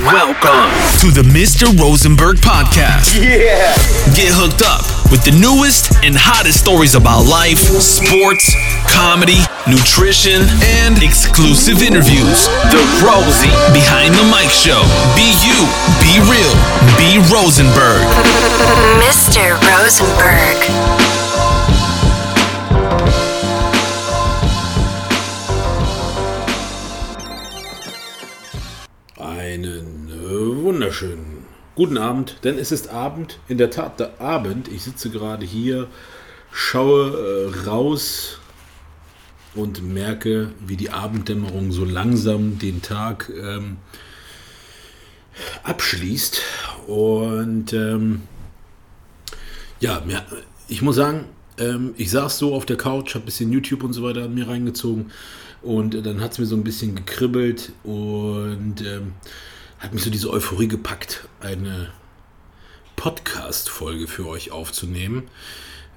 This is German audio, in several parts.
Welcome to the Mr. Rosenberg Podcast. Yeah. Get hooked up with the newest and hottest stories about life, sports, comedy, nutrition, and exclusive interviews. The Rosie Behind the Mic Show. Be you, be real, be Rosenberg. Mr. Rosenberg. Guten Abend, denn es ist Abend, in der Tat der Abend. Ich sitze gerade hier, schaue äh, raus und merke, wie die Abenddämmerung so langsam den Tag ähm, abschließt. Und ähm, ja, ich muss sagen, ähm, ich saß so auf der Couch, habe ein bisschen YouTube und so weiter an mir reingezogen und äh, dann hat es mir so ein bisschen gekribbelt und ähm, hat mich so diese Euphorie gepackt, eine Podcast-Folge für euch aufzunehmen.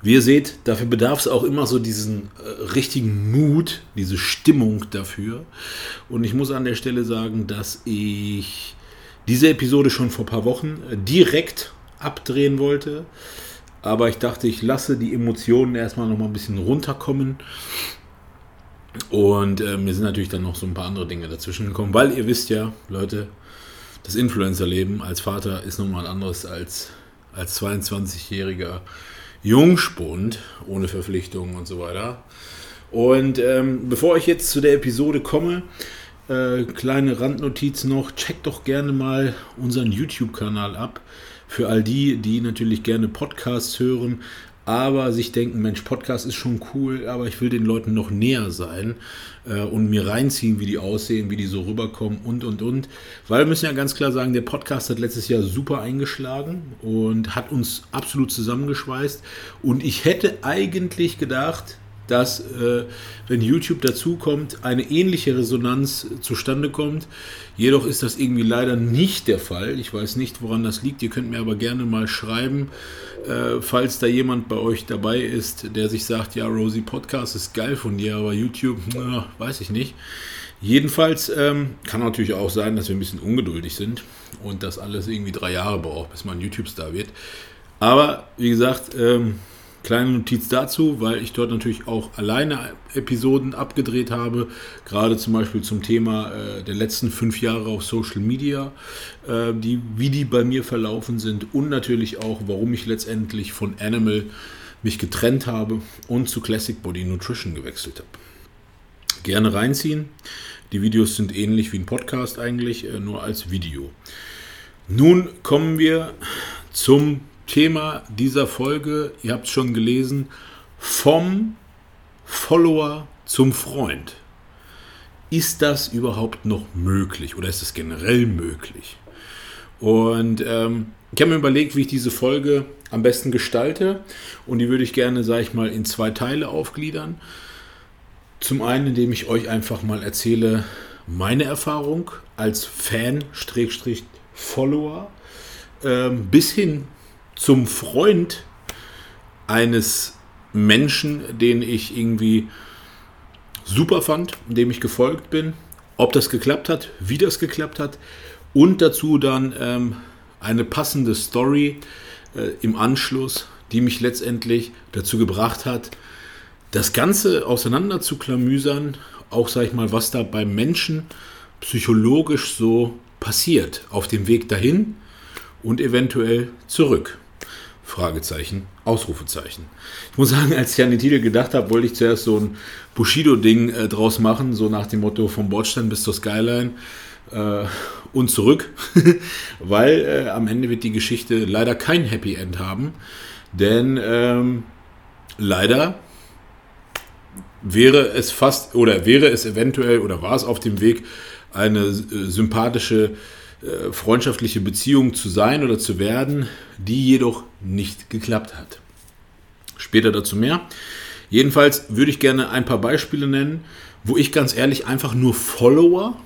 Wie ihr seht, dafür bedarf es auch immer so diesen äh, richtigen Mut, diese Stimmung dafür. Und ich muss an der Stelle sagen, dass ich diese Episode schon vor ein paar Wochen äh, direkt abdrehen wollte. Aber ich dachte, ich lasse die Emotionen erstmal noch mal ein bisschen runterkommen. Und äh, mir sind natürlich dann noch so ein paar andere Dinge dazwischen gekommen, weil ihr wisst ja, Leute, das Influencer-Leben als Vater ist nochmal anderes als als 22-jähriger Jungspund ohne Verpflichtungen und so weiter. Und ähm, bevor ich jetzt zu der Episode komme, äh, kleine Randnotiz noch, checkt doch gerne mal unseren YouTube-Kanal ab. Für all die, die natürlich gerne Podcasts hören, aber sich denken, Mensch, Podcast ist schon cool, aber ich will den Leuten noch näher sein äh, und mir reinziehen, wie die aussehen, wie die so rüberkommen und, und, und. Weil wir müssen ja ganz klar sagen, der Podcast hat letztes Jahr super eingeschlagen und hat uns absolut zusammengeschweißt. Und ich hätte eigentlich gedacht, dass, äh, wenn YouTube dazukommt, eine ähnliche Resonanz zustande kommt. Jedoch ist das irgendwie leider nicht der Fall. Ich weiß nicht, woran das liegt. Ihr könnt mir aber gerne mal schreiben, äh, falls da jemand bei euch dabei ist, der sich sagt, ja, Rosie, Podcast ist geil von dir, aber YouTube, na, weiß ich nicht. Jedenfalls ähm, kann natürlich auch sein, dass wir ein bisschen ungeduldig sind und das alles irgendwie drei Jahre braucht, bis man YouTube-Star wird. Aber wie gesagt, ähm, Kleine Notiz dazu, weil ich dort natürlich auch alleine Episoden abgedreht habe, gerade zum Beispiel zum Thema äh, der letzten fünf Jahre auf Social Media, äh, die, wie die bei mir verlaufen sind und natürlich auch, warum ich letztendlich von Animal mich getrennt habe und zu Classic Body Nutrition gewechselt habe. Gerne reinziehen. Die Videos sind ähnlich wie ein Podcast eigentlich, äh, nur als Video. Nun kommen wir zum Thema dieser Folge, ihr habt es schon gelesen, vom Follower zum Freund. Ist das überhaupt noch möglich oder ist es generell möglich? Und ähm, ich habe mir überlegt, wie ich diese Folge am besten gestalte und die würde ich gerne, sage ich mal, in zwei Teile aufgliedern. Zum einen, indem ich euch einfach mal erzähle, meine Erfahrung als Fan-Follower ähm, bis hin zum Freund eines Menschen, den ich irgendwie super fand, dem ich gefolgt bin, ob das geklappt hat, wie das geklappt hat und dazu dann ähm, eine passende Story äh, im Anschluss, die mich letztendlich dazu gebracht hat, das Ganze auseinander zu klamüsern, auch sag ich mal, was da beim Menschen psychologisch so passiert auf dem Weg dahin und eventuell zurück. Fragezeichen, Ausrufezeichen. Ich muss sagen, als ich an den Titel gedacht habe, wollte ich zuerst so ein Bushido-Ding äh, draus machen, so nach dem Motto vom Bordstein bis zur Skyline äh, und zurück, weil äh, am Ende wird die Geschichte leider kein Happy End haben, denn ähm, leider wäre es fast oder wäre es eventuell oder war es auf dem Weg eine äh, sympathische äh, freundschaftliche Beziehung zu sein oder zu werden, die jedoch nicht geklappt hat. Später dazu mehr. Jedenfalls würde ich gerne ein paar Beispiele nennen, wo ich ganz ehrlich einfach nur Follower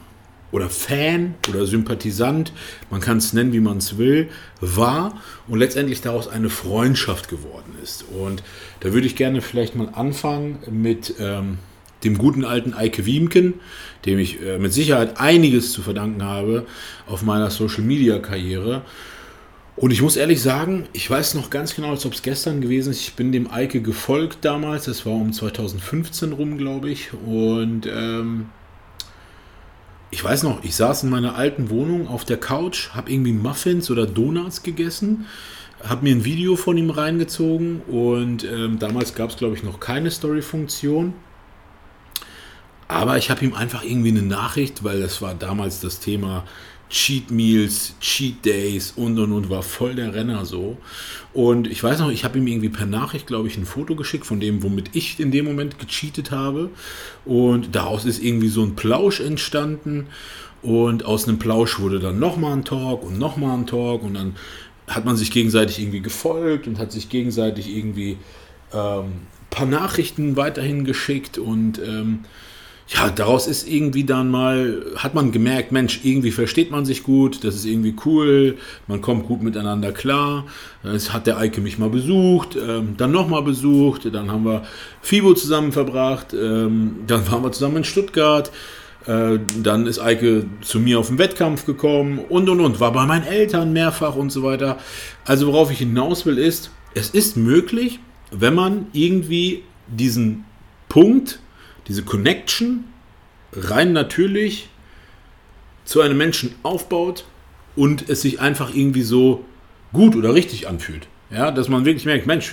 oder Fan oder Sympathisant, man kann es nennen, wie man es will, war und letztendlich daraus eine Freundschaft geworden ist. Und da würde ich gerne vielleicht mal anfangen mit ähm, dem guten alten Eike Wiemken, dem ich äh, mit Sicherheit einiges zu verdanken habe auf meiner Social-Media-Karriere. Und ich muss ehrlich sagen, ich weiß noch ganz genau, als ob es gestern gewesen ist. Ich bin dem Eike gefolgt damals. Das war um 2015 rum, glaube ich. Und ähm, ich weiß noch, ich saß in meiner alten Wohnung auf der Couch, habe irgendwie Muffins oder Donuts gegessen, habe mir ein Video von ihm reingezogen und ähm, damals gab es, glaube ich, noch keine Story-Funktion. Aber ich habe ihm einfach irgendwie eine Nachricht, weil das war damals das Thema Cheat Meals, Cheat Days und und und war voll der Renner so. Und ich weiß noch, ich habe ihm irgendwie per Nachricht, glaube ich, ein Foto geschickt von dem, womit ich in dem Moment gecheatet habe. Und daraus ist irgendwie so ein Plausch entstanden. Und aus einem Plausch wurde dann nochmal ein Talk und nochmal ein Talk. Und dann hat man sich gegenseitig irgendwie gefolgt und hat sich gegenseitig irgendwie ähm, paar Nachrichten weiterhin geschickt. Und ähm, ja, daraus ist irgendwie dann mal, hat man gemerkt, Mensch, irgendwie versteht man sich gut, das ist irgendwie cool, man kommt gut miteinander klar. Jetzt hat der Eike mich mal besucht, ähm, dann nochmal besucht, dann haben wir FIBO zusammen verbracht, ähm, dann waren wir zusammen in Stuttgart. Äh, dann ist Eike zu mir auf den Wettkampf gekommen und und und, war bei meinen Eltern mehrfach und so weiter. Also worauf ich hinaus will ist, es ist möglich, wenn man irgendwie diesen Punkt, diese Connection rein natürlich zu einem Menschen aufbaut und es sich einfach irgendwie so gut oder richtig anfühlt. Ja, dass man wirklich merkt, Mensch,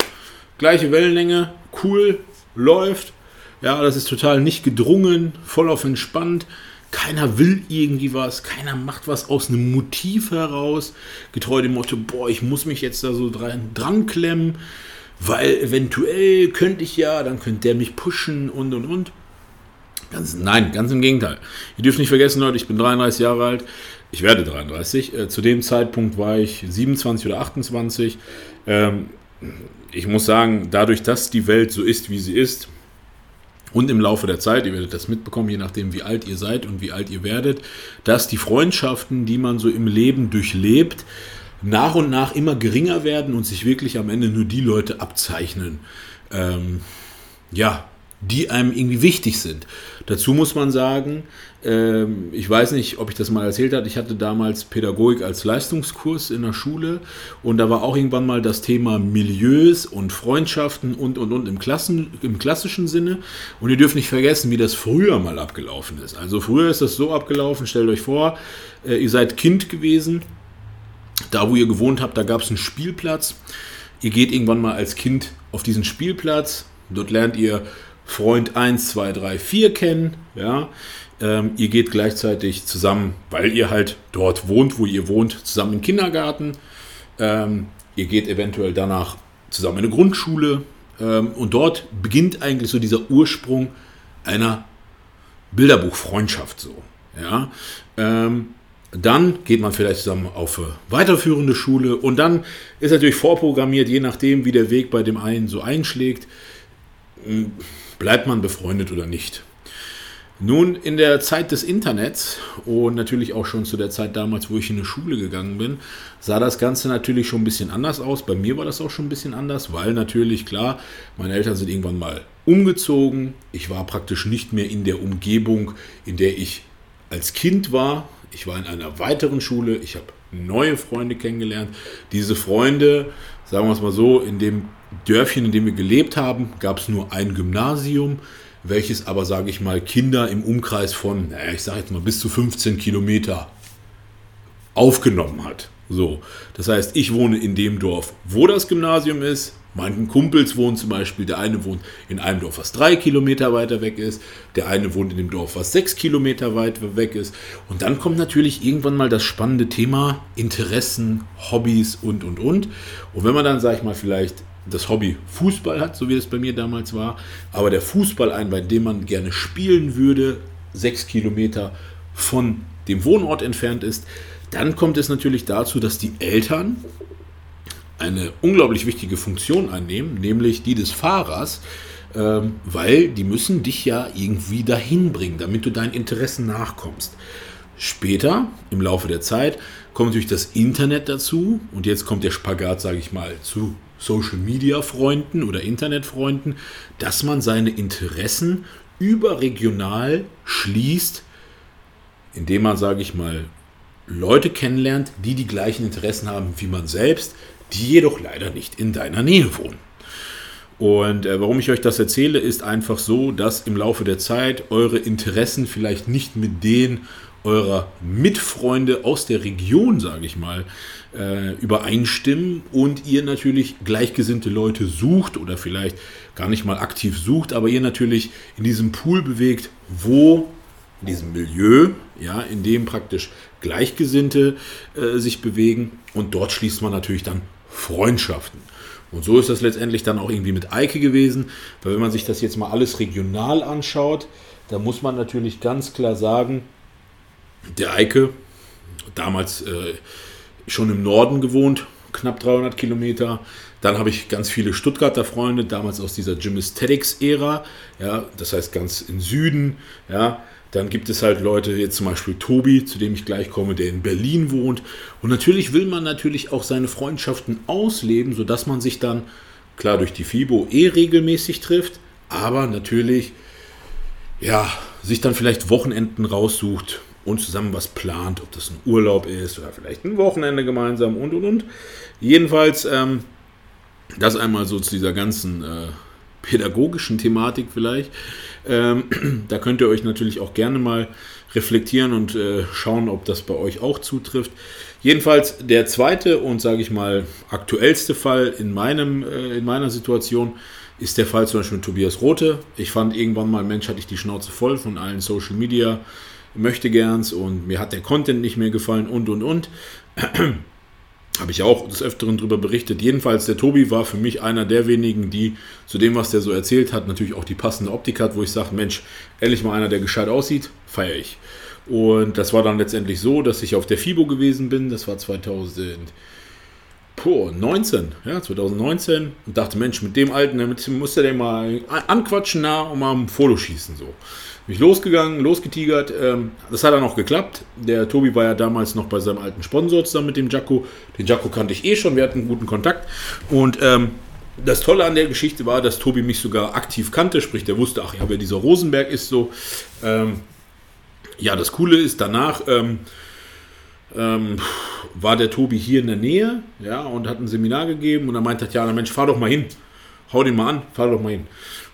gleiche Wellenlänge, cool, läuft. Ja, das ist total nicht gedrungen, voll auf entspannt. Keiner will irgendwie was, keiner macht was aus einem Motiv heraus, getreu dem Motto, boah, ich muss mich jetzt da so dran, dran klemmen, weil eventuell könnte ich ja, dann könnte der mich pushen und und und. Ganz, nein, ganz im Gegenteil. Ihr dürft nicht vergessen, Leute, ich bin 33 Jahre alt. Ich werde 33. Äh, zu dem Zeitpunkt war ich 27 oder 28. Ähm, ich muss sagen, dadurch, dass die Welt so ist, wie sie ist, und im Laufe der Zeit, ihr werdet das mitbekommen, je nachdem, wie alt ihr seid und wie alt ihr werdet, dass die Freundschaften, die man so im Leben durchlebt, nach und nach immer geringer werden und sich wirklich am Ende nur die Leute abzeichnen. Ähm, ja, die einem irgendwie wichtig sind. Dazu muss man sagen, ähm, ich weiß nicht, ob ich das mal erzählt habe, ich hatte damals Pädagogik als Leistungskurs in der Schule und da war auch irgendwann mal das Thema Milieus und Freundschaften und und und im, Klassen, im klassischen Sinne. Und ihr dürft nicht vergessen, wie das früher mal abgelaufen ist. Also früher ist das so abgelaufen, stellt euch vor, äh, ihr seid Kind gewesen, da wo ihr gewohnt habt, da gab es einen Spielplatz. Ihr geht irgendwann mal als Kind auf diesen Spielplatz, dort lernt ihr Freund 1, 2, 3, 4 kennen. Ja? Ähm, ihr geht gleichzeitig zusammen, weil ihr halt dort wohnt, wo ihr wohnt, zusammen in den Kindergarten. Ähm, ihr geht eventuell danach zusammen in eine Grundschule. Ähm, und dort beginnt eigentlich so dieser Ursprung einer Bilderbuchfreundschaft so. Ja? Ähm, dann geht man vielleicht zusammen auf eine weiterführende Schule und dann ist natürlich vorprogrammiert, je nachdem, wie der Weg bei dem einen so einschlägt, bleibt man befreundet oder nicht. Nun, in der Zeit des Internets und natürlich auch schon zu der Zeit damals, wo ich in eine Schule gegangen bin, sah das Ganze natürlich schon ein bisschen anders aus. Bei mir war das auch schon ein bisschen anders, weil natürlich, klar, meine Eltern sind irgendwann mal umgezogen. Ich war praktisch nicht mehr in der Umgebung, in der ich als Kind war. Ich war in einer weiteren Schule. Ich habe neue Freunde kennengelernt. Diese Freunde, sagen wir es mal so, in dem Dörfchen, in dem wir gelebt haben, gab es nur ein Gymnasium, welches aber, sage ich mal, Kinder im Umkreis von, ich sage jetzt mal, bis zu 15 Kilometer aufgenommen hat. So, das heißt, ich wohne in dem Dorf, wo das Gymnasium ist. Meine Kumpels wohnen zum Beispiel, der eine wohnt in einem Dorf, was drei Kilometer weiter weg ist, der eine wohnt in dem Dorf, was sechs Kilometer weit weg ist. Und dann kommt natürlich irgendwann mal das spannende Thema Interessen, Hobbys und, und, und. Und wenn man dann, sag ich mal, vielleicht das Hobby Fußball hat, so wie es bei mir damals war, aber der Fußball ein, bei dem man gerne spielen würde, sechs Kilometer von dem Wohnort entfernt ist, dann kommt es natürlich dazu, dass die Eltern eine unglaublich wichtige Funktion einnehmen, nämlich die des Fahrers, ähm, weil die müssen dich ja irgendwie dahin bringen, damit du deinen Interessen nachkommst. Später, im Laufe der Zeit, kommt natürlich das Internet dazu und jetzt kommt der Spagat, sage ich mal, zu Social Media Freunden oder Internetfreunden, dass man seine Interessen überregional schließt, indem man, sage ich mal, Leute kennenlernt, die die gleichen Interessen haben wie man selbst, die jedoch leider nicht in deiner Nähe wohnen. Und äh, warum ich euch das erzähle, ist einfach so, dass im Laufe der Zeit eure Interessen vielleicht nicht mit denen eurer Mitfreunde aus der Region, sage ich mal, äh, übereinstimmen und ihr natürlich gleichgesinnte Leute sucht oder vielleicht gar nicht mal aktiv sucht, aber ihr natürlich in diesem Pool bewegt, wo in diesem Milieu, ja, in dem praktisch Gleichgesinnte äh, sich bewegen und dort schließt man natürlich dann Freundschaften. Und so ist das letztendlich dann auch irgendwie mit Eike gewesen, weil wenn man sich das jetzt mal alles regional anschaut, da muss man natürlich ganz klar sagen, der Eike, damals äh, schon im Norden gewohnt, knapp 300 Kilometer. Dann habe ich ganz viele Stuttgarter Freunde, damals aus dieser Jim Aesthetics-Ära, ja, das heißt ganz im Süden, ja. Dann gibt es halt Leute, jetzt zum Beispiel Tobi, zu dem ich gleich komme, der in Berlin wohnt. Und natürlich will man natürlich auch seine Freundschaften ausleben, sodass man sich dann, klar, durch die FIBO eh regelmäßig trifft, aber natürlich, ja, sich dann vielleicht Wochenenden raussucht und zusammen was plant, ob das ein Urlaub ist oder vielleicht ein Wochenende gemeinsam und und und. Jedenfalls, ähm, das einmal so zu dieser ganzen äh, pädagogischen Thematik vielleicht. Ähm, da könnt ihr euch natürlich auch gerne mal reflektieren und äh, schauen, ob das bei euch auch zutrifft. Jedenfalls der zweite und sage ich mal aktuellste Fall in, meinem, äh, in meiner Situation ist der Fall zum Beispiel mit Tobias Rote. Ich fand irgendwann mal, Mensch, hatte ich die Schnauze voll von allen Social Media möchte gerns und mir hat der Content nicht mehr gefallen und und und. Habe ich auch des Öfteren darüber berichtet. Jedenfalls, der Tobi war für mich einer der wenigen, die zu dem, was der so erzählt hat, natürlich auch die passende Optik hat, wo ich sage, Mensch, ehrlich mal einer, der gescheit aussieht, feiere ich. Und das war dann letztendlich so, dass ich auf der FIBO gewesen bin. Das war 2019, ja, 2019. Und dachte, Mensch, mit dem Alten, damit muss er den mal anquatschen, nah und mal ein Foto schießen. So. Bin ich losgegangen, losgetigert. Ähm, das hat dann auch geklappt. Der Tobi war ja damals noch bei seinem alten Sponsor zusammen mit dem Jacko. Den Jacko kannte ich eh schon, wir hatten einen guten Kontakt. Und ähm, das Tolle an der Geschichte war, dass Tobi mich sogar aktiv kannte, sprich, der wusste, ach ja, wer dieser Rosenberg ist so. Ähm, ja, das Coole ist, danach ähm, ähm, war der Tobi hier in der Nähe, ja, und hat ein Seminar gegeben und er meinte, ja, Mensch, fahr doch mal hin. Hau den mal an, fahr doch mal hin.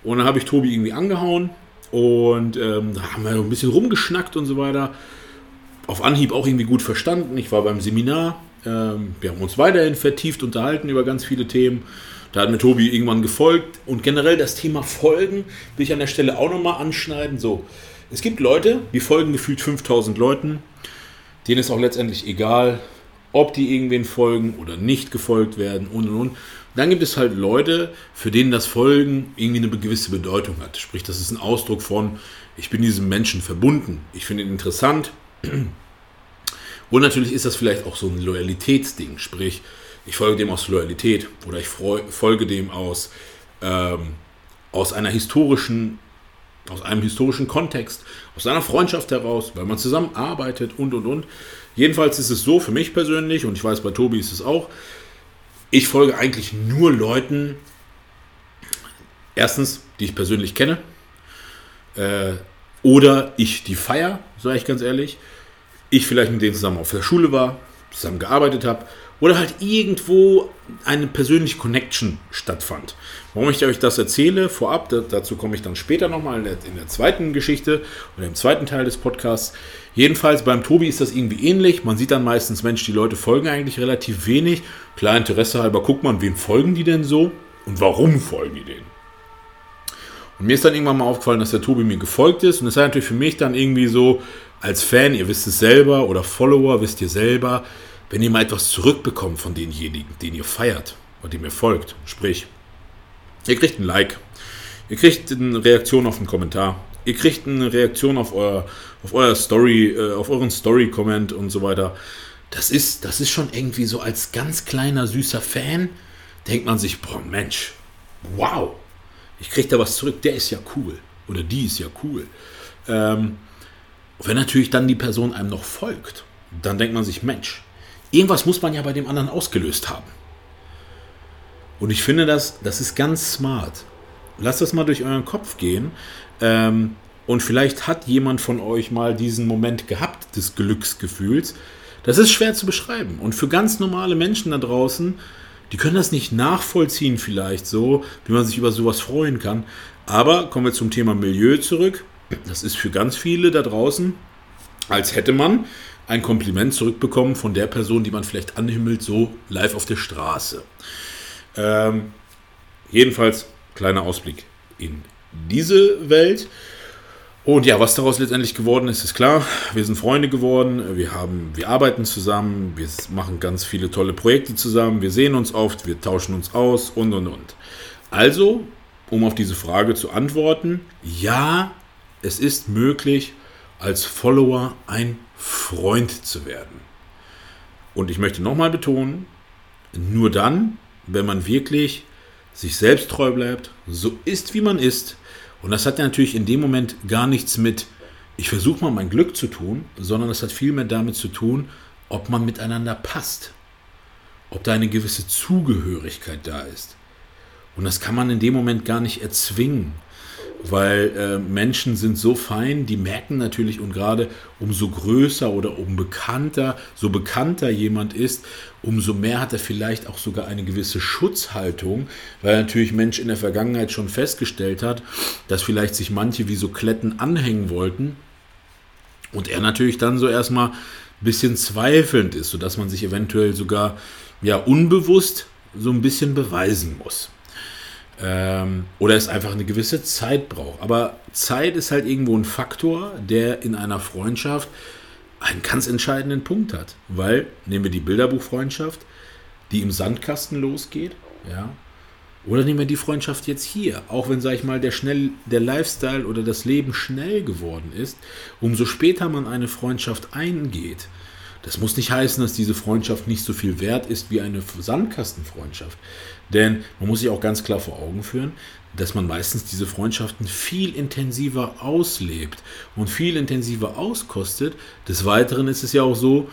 Und dann habe ich Tobi irgendwie angehauen und ähm, da haben wir ein bisschen rumgeschnackt und so weiter. Auf Anhieb auch irgendwie gut verstanden. Ich war beim Seminar. Ähm, wir haben uns weiterhin vertieft unterhalten über ganz viele Themen. Da hat mir Tobi irgendwann gefolgt. Und generell das Thema Folgen will ich an der Stelle auch nochmal anschneiden. So, es gibt Leute, die folgen gefühlt 5000 Leuten. Denen ist auch letztendlich egal, ob die irgendwen folgen oder nicht gefolgt werden und und und. Dann gibt es halt Leute, für denen das Folgen irgendwie eine gewisse Bedeutung hat. Sprich, das ist ein Ausdruck von, ich bin diesem Menschen verbunden, ich finde ihn interessant. Und natürlich ist das vielleicht auch so ein Loyalitätsding, sprich, ich folge dem aus Loyalität oder ich folge dem aus, ähm, aus einer historischen, aus einem historischen Kontext, aus einer Freundschaft heraus, weil man zusammenarbeitet und und und. Jedenfalls ist es so für mich persönlich, und ich weiß, bei Tobi ist es auch, ich folge eigentlich nur Leuten, erstens, die ich persönlich kenne, äh, oder ich die feier, sage ich ganz ehrlich. Ich vielleicht mit denen zusammen auf der Schule war, zusammen gearbeitet habe oder halt irgendwo eine persönliche Connection stattfand. Warum ich euch das erzähle, vorab, dazu komme ich dann später nochmal in der, zweiten Geschichte oder im zweiten Teil des Podcasts. Jedenfalls beim Tobi ist das irgendwie ähnlich. Man sieht dann meistens, Mensch, die Leute folgen eigentlich relativ wenig. Klar, Interesse halber guckt man, wem folgen die denn so und warum folgen die denen. Und mir ist dann irgendwann mal aufgefallen, dass der Tobi mir gefolgt ist. Und das ist natürlich für mich dann irgendwie so, als Fan, ihr wisst es selber, oder Follower, wisst ihr selber, wenn ihr mal etwas zurückbekommt von denjenigen, den ihr feiert oder dem ihr folgt. Sprich, ihr kriegt ein Like, ihr kriegt eine Reaktion auf einen Kommentar, ihr kriegt eine Reaktion auf euer, auf euer Story, äh, auf euren Story-Comment und so weiter. Das ist, das ist schon irgendwie so als ganz kleiner, süßer Fan, denkt man sich, boah, Mensch, wow, ich kriege da was zurück, der ist ja cool. Oder die ist ja cool. Ähm, wenn natürlich dann die Person einem noch folgt, dann denkt man sich, Mensch, irgendwas muss man ja bei dem anderen ausgelöst haben. Und ich finde das, das ist ganz smart. lasst das mal durch euren Kopf gehen. Ähm, und vielleicht hat jemand von euch mal diesen Moment gehabt des Glücksgefühls. Das ist schwer zu beschreiben. Und für ganz normale Menschen da draußen, die können das nicht nachvollziehen vielleicht so, wie man sich über sowas freuen kann. Aber kommen wir zum Thema Milieu zurück. Das ist für ganz viele da draußen, als hätte man ein Kompliment zurückbekommen von der Person, die man vielleicht anhimmelt, so live auf der Straße. Ähm, jedenfalls kleiner Ausblick in diese Welt. Und ja, was daraus letztendlich geworden ist, ist klar. Wir sind Freunde geworden, wir, haben, wir arbeiten zusammen, wir machen ganz viele tolle Projekte zusammen, wir sehen uns oft, wir tauschen uns aus und und und. Also, um auf diese Frage zu antworten, ja, es ist möglich, als Follower ein Freund zu werden. Und ich möchte nochmal betonen, nur dann, wenn man wirklich sich selbst treu bleibt, so ist, wie man ist, und das hat ja natürlich in dem Moment gar nichts mit, ich versuche mal mein Glück zu tun, sondern das hat vielmehr damit zu tun, ob man miteinander passt. Ob da eine gewisse Zugehörigkeit da ist. Und das kann man in dem Moment gar nicht erzwingen weil äh, Menschen sind so fein, die merken natürlich und gerade umso größer oder um bekannter, so bekannter jemand ist, umso mehr hat er vielleicht auch sogar eine gewisse Schutzhaltung, weil natürlich Mensch in der Vergangenheit schon festgestellt hat, dass vielleicht sich manche wie so Kletten anhängen wollten und er natürlich dann so erstmal ein bisschen zweifelnd ist, sodass man sich eventuell sogar ja unbewusst so ein bisschen beweisen muss. Ähm, oder es einfach eine gewisse Zeit braucht. Aber Zeit ist halt irgendwo ein Faktor, der in einer Freundschaft einen ganz entscheidenden Punkt hat. Weil, nehmen wir die Bilderbuchfreundschaft, die im Sandkasten losgeht, ja. Oder nehmen wir die Freundschaft jetzt hier, auch wenn, sag ich mal, der, schnell, der Lifestyle oder das Leben schnell geworden ist, umso später man eine Freundschaft eingeht, das muss nicht heißen, dass diese Freundschaft nicht so viel wert ist wie eine Sandkastenfreundschaft. Denn man muss sich auch ganz klar vor Augen führen, dass man meistens diese Freundschaften viel intensiver auslebt und viel intensiver auskostet. Des Weiteren ist es ja auch so,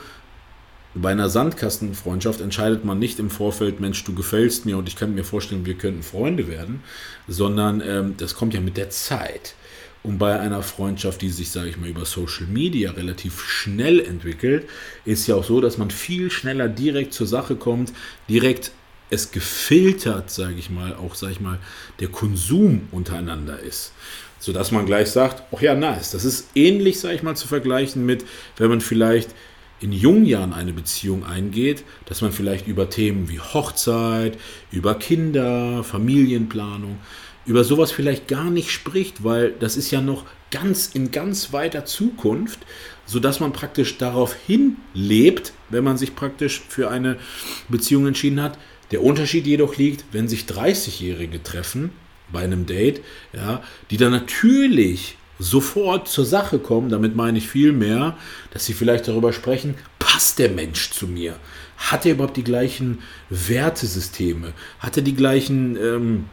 bei einer Sandkastenfreundschaft entscheidet man nicht im Vorfeld, Mensch, du gefällst mir und ich kann mir vorstellen, wir könnten Freunde werden, sondern ähm, das kommt ja mit der Zeit. Und bei einer Freundschaft, die sich, sage ich mal, über Social Media relativ schnell entwickelt, ist ja auch so, dass man viel schneller direkt zur Sache kommt, direkt es gefiltert, sage ich mal, auch, sage ich mal, der Konsum untereinander ist. Sodass man gleich sagt, ach ja, nice. Das ist ähnlich, sage ich mal, zu vergleichen mit, wenn man vielleicht in jungen Jahren eine Beziehung eingeht, dass man vielleicht über Themen wie Hochzeit, über Kinder, Familienplanung, über sowas vielleicht gar nicht spricht, weil das ist ja noch ganz in ganz weiter Zukunft, sodass man praktisch darauf hinlebt, wenn man sich praktisch für eine Beziehung entschieden hat. Der Unterschied jedoch liegt, wenn sich 30-Jährige treffen bei einem Date, ja, die dann natürlich sofort zur Sache kommen, damit meine ich viel mehr, dass sie vielleicht darüber sprechen, passt der Mensch zu mir? Hat er überhaupt die gleichen Wertesysteme? Hat er die gleichen ähm,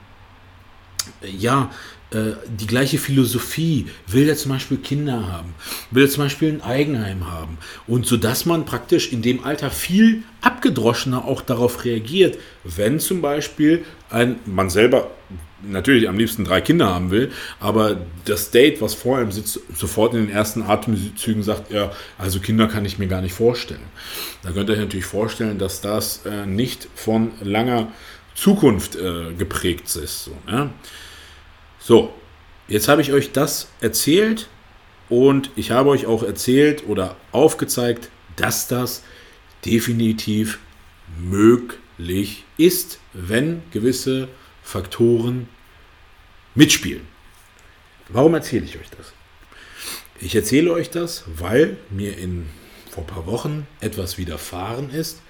ja, äh, die gleiche Philosophie, will er zum Beispiel Kinder haben, will er zum Beispiel ein Eigenheim haben. Und so dass man praktisch in dem Alter viel abgedroschener auch darauf reagiert, wenn zum Beispiel ein, man selber natürlich am liebsten drei Kinder haben will, aber das Date, was vor ihm sitzt, sofort in den ersten Atemzügen sagt, ja, also Kinder kann ich mir gar nicht vorstellen. Da könnt ihr euch natürlich vorstellen, dass das äh, nicht von langer Zukunft äh, geprägt ist. So, ja? So, jetzt habe ich euch das erzählt und ich habe euch auch erzählt oder aufgezeigt, dass das definitiv möglich ist, wenn gewisse Faktoren mitspielen. Warum erzähle ich euch das? Ich erzähle euch das, weil mir in, vor ein paar Wochen etwas widerfahren ist,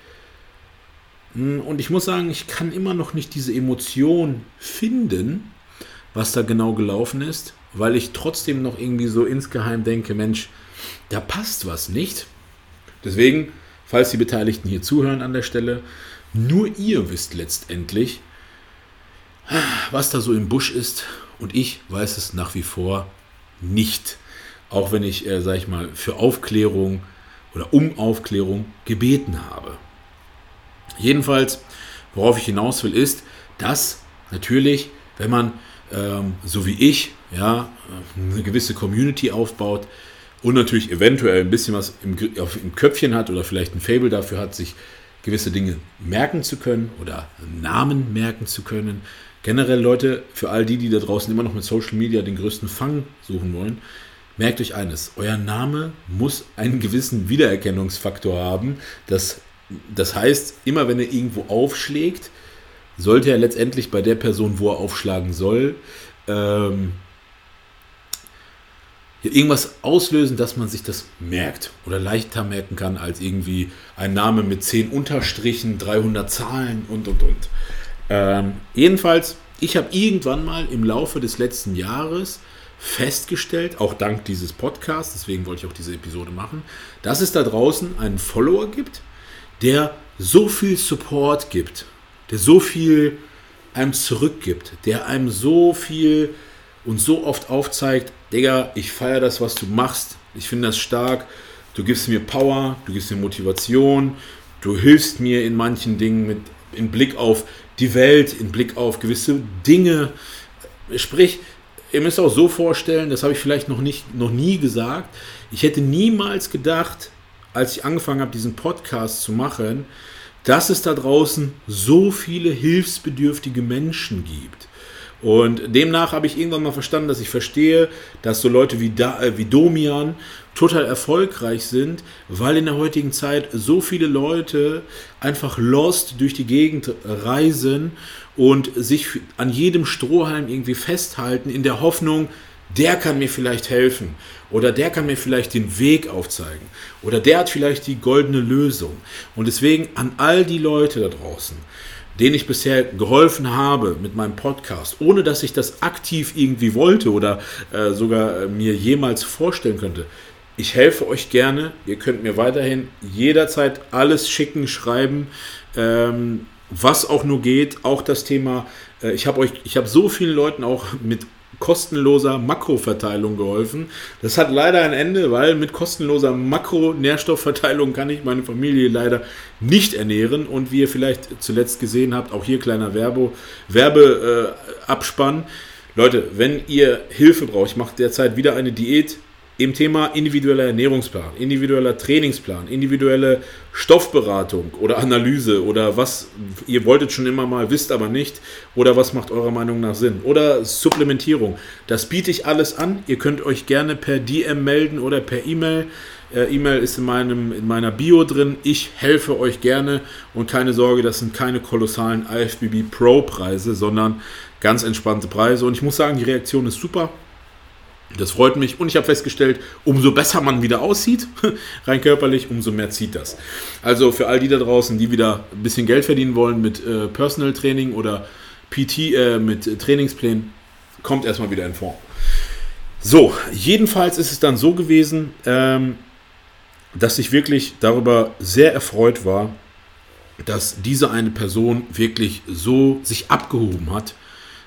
und ich muss sagen, ich kann immer noch nicht diese Emotion finden, was da genau gelaufen ist, weil ich trotzdem noch irgendwie so insgeheim denke, Mensch, da passt was nicht. Deswegen, falls die Beteiligten hier zuhören an der Stelle, nur ihr wisst letztendlich, was da so im Busch ist und ich weiß es nach wie vor nicht. Auch wenn ich, äh, sag ich mal, für Aufklärung oder um Aufklärung gebeten habe. Jedenfalls, worauf ich hinaus will, ist, dass natürlich, wenn man ähm, so wie ich, ja, eine gewisse Community aufbaut und natürlich eventuell ein bisschen was im, im Köpfchen hat oder vielleicht ein Fable dafür hat, sich gewisse Dinge merken zu können oder Namen merken zu können. Generell Leute, für all die, die da draußen immer noch mit Social Media den größten Fang suchen wollen, merkt euch eines, euer Name muss einen gewissen Wiedererkennungsfaktor haben. Das, das heißt, immer wenn er irgendwo aufschlägt, sollte er letztendlich bei der Person, wo er aufschlagen soll, ähm, irgendwas auslösen, dass man sich das merkt oder leichter merken kann als irgendwie ein Name mit 10 Unterstrichen, 300 Zahlen und und und. Ähm, jedenfalls, ich habe irgendwann mal im Laufe des letzten Jahres festgestellt, auch dank dieses Podcasts, deswegen wollte ich auch diese Episode machen, dass es da draußen einen Follower gibt, der so viel Support gibt, der so viel einem zurückgibt, der einem so viel und so oft aufzeigt, Digga, ich feiere das, was du machst, ich finde das stark, du gibst mir Power, du gibst mir Motivation, du hilfst mir in manchen Dingen mit in Blick auf die Welt, in Blick auf gewisse Dinge. Sprich, ihr müsst auch so vorstellen, das habe ich vielleicht noch, nicht, noch nie gesagt, ich hätte niemals gedacht, als ich angefangen habe, diesen Podcast zu machen, dass es da draußen so viele hilfsbedürftige Menschen gibt. Und demnach habe ich irgendwann mal verstanden, dass ich verstehe, dass so Leute wie, da, äh, wie Domian total erfolgreich sind, weil in der heutigen Zeit so viele Leute einfach lost durch die Gegend reisen und sich an jedem Strohhalm irgendwie festhalten in der Hoffnung, der kann mir vielleicht helfen oder der kann mir vielleicht den Weg aufzeigen oder der hat vielleicht die goldene Lösung. Und deswegen an all die Leute da draußen, denen ich bisher geholfen habe mit meinem Podcast, ohne dass ich das aktiv irgendwie wollte oder äh, sogar äh, mir jemals vorstellen könnte. Ich helfe euch gerne. Ihr könnt mir weiterhin jederzeit alles schicken, schreiben. Ähm, was auch nur geht, auch das Thema, äh, ich habe euch, ich habe so vielen Leuten auch mit kostenloser Makroverteilung geholfen. Das hat leider ein Ende, weil mit kostenloser Makronährstoffverteilung kann ich meine Familie leider nicht ernähren. Und wie ihr vielleicht zuletzt gesehen habt, auch hier kleiner Werbe, Werbeabspann. Äh, Leute, wenn ihr Hilfe braucht, ich mache derzeit wieder eine Diät, im Thema individueller Ernährungsplan, individueller Trainingsplan, individuelle Stoffberatung oder Analyse oder was ihr wolltet schon immer mal, wisst aber nicht oder was macht eurer Meinung nach Sinn oder Supplementierung. Das biete ich alles an. Ihr könnt euch gerne per DM melden oder per E-Mail. Äh, E-Mail ist in, meinem, in meiner Bio drin. Ich helfe euch gerne und keine Sorge, das sind keine kolossalen IFBB Pro Preise, sondern ganz entspannte Preise. Und ich muss sagen, die Reaktion ist super. Das freut mich und ich habe festgestellt, umso besser man wieder aussieht, rein körperlich, umso mehr zieht das. Also für all die da draußen, die wieder ein bisschen Geld verdienen wollen mit äh, Personal Training oder PT, äh, mit Trainingsplänen, kommt erstmal wieder in Form. So, jedenfalls ist es dann so gewesen, ähm, dass ich wirklich darüber sehr erfreut war, dass diese eine Person wirklich so sich abgehoben hat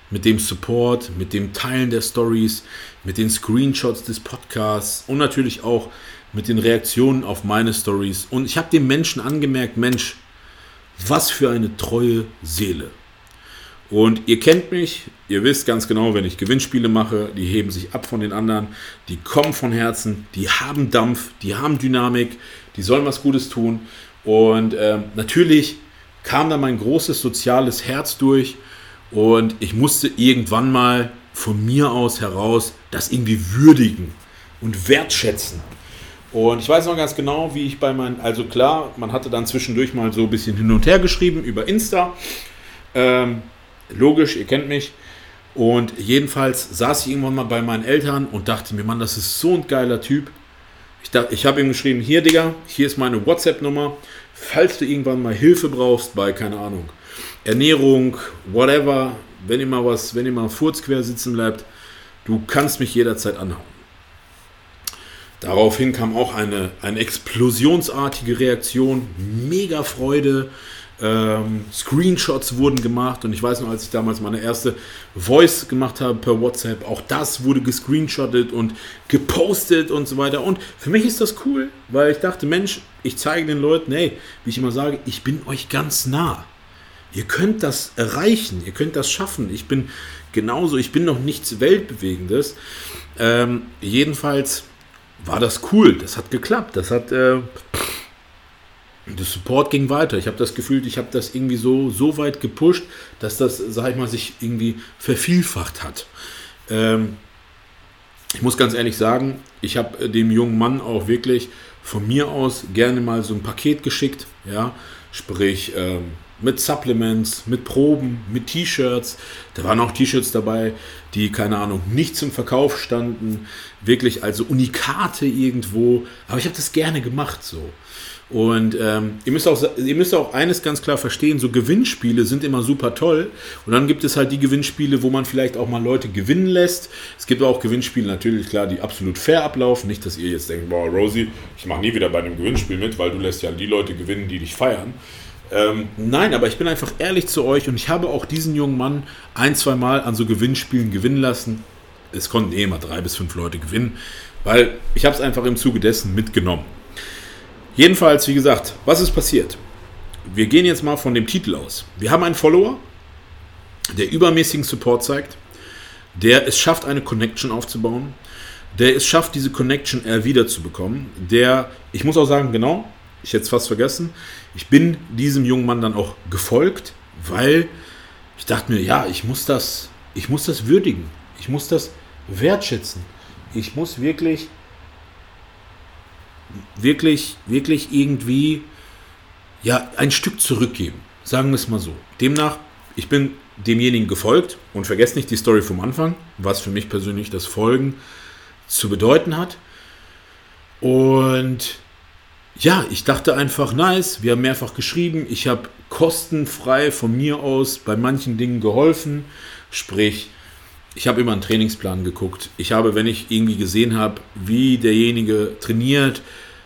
mit dem Support, mit dem Teilen der Stories, mit den Screenshots des Podcasts und natürlich auch mit den Reaktionen auf meine Stories. Und ich habe dem Menschen angemerkt, Mensch, was für eine treue Seele. Und ihr kennt mich, ihr wisst ganz genau, wenn ich Gewinnspiele mache, die heben sich ab von den anderen, die kommen von Herzen, die haben Dampf, die haben Dynamik, die sollen was Gutes tun. Und äh, natürlich kam da mein großes soziales Herz durch und ich musste irgendwann mal von mir aus heraus das irgendwie würdigen und wertschätzen. Und ich weiß noch ganz genau, wie ich bei meinen, also klar, man hatte dann zwischendurch mal so ein bisschen hin und her geschrieben über Insta. Ähm, logisch, ihr kennt mich. Und jedenfalls saß ich irgendwann mal bei meinen Eltern und dachte mir, Mann, das ist so ein geiler Typ. Ich, ich habe ihm geschrieben, hier Digga, hier ist meine WhatsApp-Nummer. Falls du irgendwann mal Hilfe brauchst bei, keine Ahnung, Ernährung, whatever, wenn ihr mal was, wenn mal Furz quer sitzen bleibt, du kannst mich jederzeit anhauen. Daraufhin kam auch eine, eine explosionsartige Reaktion, mega Freude. Ähm, Screenshots wurden gemacht und ich weiß noch, als ich damals meine erste Voice gemacht habe per WhatsApp, auch das wurde gescreenshottet und gepostet und so weiter. Und für mich ist das cool, weil ich dachte, Mensch, ich zeige den Leuten, hey, wie ich immer sage, ich bin euch ganz nah. Ihr könnt das erreichen, ihr könnt das schaffen. Ich bin genauso, ich bin noch nichts Weltbewegendes. Ähm, jedenfalls war das cool, das hat geklappt, das hat... Äh, der Support ging weiter. Ich habe das Gefühl, ich habe das irgendwie so, so weit gepusht, dass das, sag ich mal, sich irgendwie vervielfacht hat. Ähm, ich muss ganz ehrlich sagen, ich habe äh, dem jungen Mann auch wirklich von mir aus gerne mal so ein Paket geschickt, ja, sprich ähm, mit Supplements, mit Proben, mit T-Shirts. Da waren auch T-Shirts dabei, die, keine Ahnung, nicht zum Verkauf standen, wirklich also Unikate irgendwo. Aber ich habe das gerne gemacht so. Und ähm, ihr, müsst auch, ihr müsst auch eines ganz klar verstehen, so Gewinnspiele sind immer super toll. Und dann gibt es halt die Gewinnspiele, wo man vielleicht auch mal Leute gewinnen lässt. Es gibt auch Gewinnspiele natürlich, klar, die absolut fair ablaufen. Nicht, dass ihr jetzt denkt, boah, Rosie, ich mache nie wieder bei einem Gewinnspiel mit, weil du lässt ja die Leute gewinnen, die dich feiern. Ähm, nein, aber ich bin einfach ehrlich zu euch und ich habe auch diesen jungen Mann ein, zwei Mal an so Gewinnspielen gewinnen lassen. Es konnten eh immer drei bis fünf Leute gewinnen, weil ich habe es einfach im Zuge dessen mitgenommen. Jedenfalls, wie gesagt, was ist passiert? Wir gehen jetzt mal von dem Titel aus. Wir haben einen Follower, der übermäßigen Support zeigt, der es schafft, eine Connection aufzubauen, der es schafft, diese Connection erwidert zu der, ich muss auch sagen, genau, ich hätte es fast vergessen, ich bin diesem jungen Mann dann auch gefolgt, weil ich dachte mir, ja, ich muss das, ich muss das würdigen, ich muss das wertschätzen, ich muss wirklich wirklich, wirklich irgendwie ja, ein Stück zurückgeben. Sagen wir es mal so. Demnach, ich bin demjenigen gefolgt und vergesst nicht die Story vom Anfang, was für mich persönlich das Folgen zu bedeuten hat. Und ja, ich dachte einfach, nice, wir haben mehrfach geschrieben, ich habe kostenfrei von mir aus bei manchen Dingen geholfen. Sprich, ich habe immer einen Trainingsplan geguckt. Ich habe, wenn ich irgendwie gesehen habe, wie derjenige trainiert,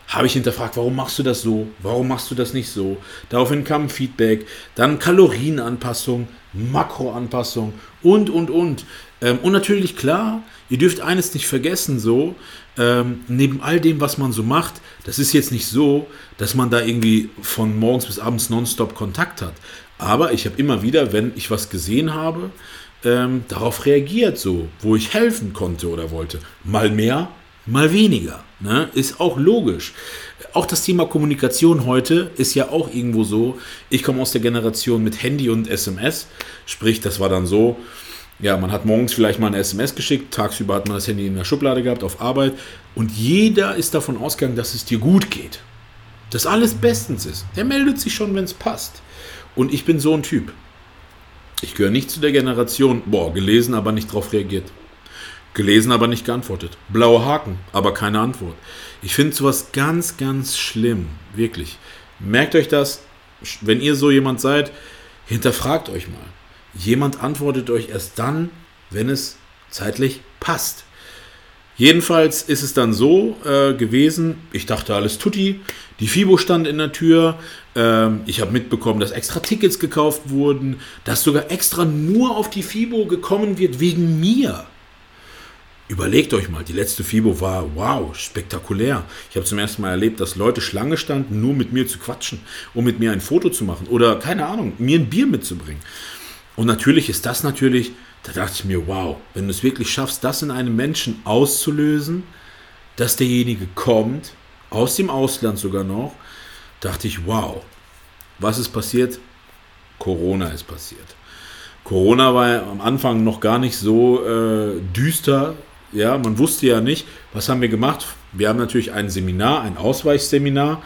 habe ich hinterfragt, warum machst du das so? Warum machst du das nicht so? Daraufhin kam Feedback, dann Kalorienanpassung, Makroanpassung und, und, und. Ähm, und natürlich klar, ihr dürft eines nicht vergessen, so, ähm, neben all dem, was man so macht, das ist jetzt nicht so, dass man da irgendwie von morgens bis abends nonstop Kontakt hat. Aber ich habe immer wieder, wenn ich was gesehen habe, ähm, darauf reagiert, so, wo ich helfen konnte oder wollte. Mal mehr, mal weniger. Ne? Ist auch logisch. Auch das Thema Kommunikation heute ist ja auch irgendwo so. Ich komme aus der Generation mit Handy und SMS. Sprich, das war dann so, ja, man hat morgens vielleicht mal eine SMS geschickt, tagsüber hat man das Handy in der Schublade gehabt auf Arbeit und jeder ist davon ausgegangen, dass es dir gut geht. Dass alles bestens ist. Der meldet sich schon, wenn es passt. Und ich bin so ein Typ. Ich gehöre nicht zu der Generation, boah, gelesen, aber nicht darauf reagiert. Gelesen, aber nicht geantwortet. Blaue Haken, aber keine Antwort. Ich finde sowas ganz, ganz schlimm. Wirklich. Merkt euch das, wenn ihr so jemand seid, hinterfragt euch mal. Jemand antwortet euch erst dann, wenn es zeitlich passt. Jedenfalls ist es dann so äh, gewesen, ich dachte alles tutti, die FIBO stand in der Tür, ähm, ich habe mitbekommen, dass extra Tickets gekauft wurden, dass sogar extra nur auf die FIBO gekommen wird wegen mir. Überlegt euch mal, die letzte FIBO war wow, spektakulär. Ich habe zum ersten Mal erlebt, dass Leute Schlange standen, nur mit mir zu quatschen, um mit mir ein Foto zu machen oder keine Ahnung, mir ein Bier mitzubringen. Und natürlich ist das natürlich da dachte ich mir, wow, wenn du es wirklich schaffst, das in einem Menschen auszulösen, dass derjenige kommt, aus dem Ausland sogar noch, dachte ich, wow, was ist passiert? Corona ist passiert. Corona war am Anfang noch gar nicht so äh, düster. Ja, man wusste ja nicht, was haben wir gemacht. Wir haben natürlich ein Seminar, ein Ausweichseminar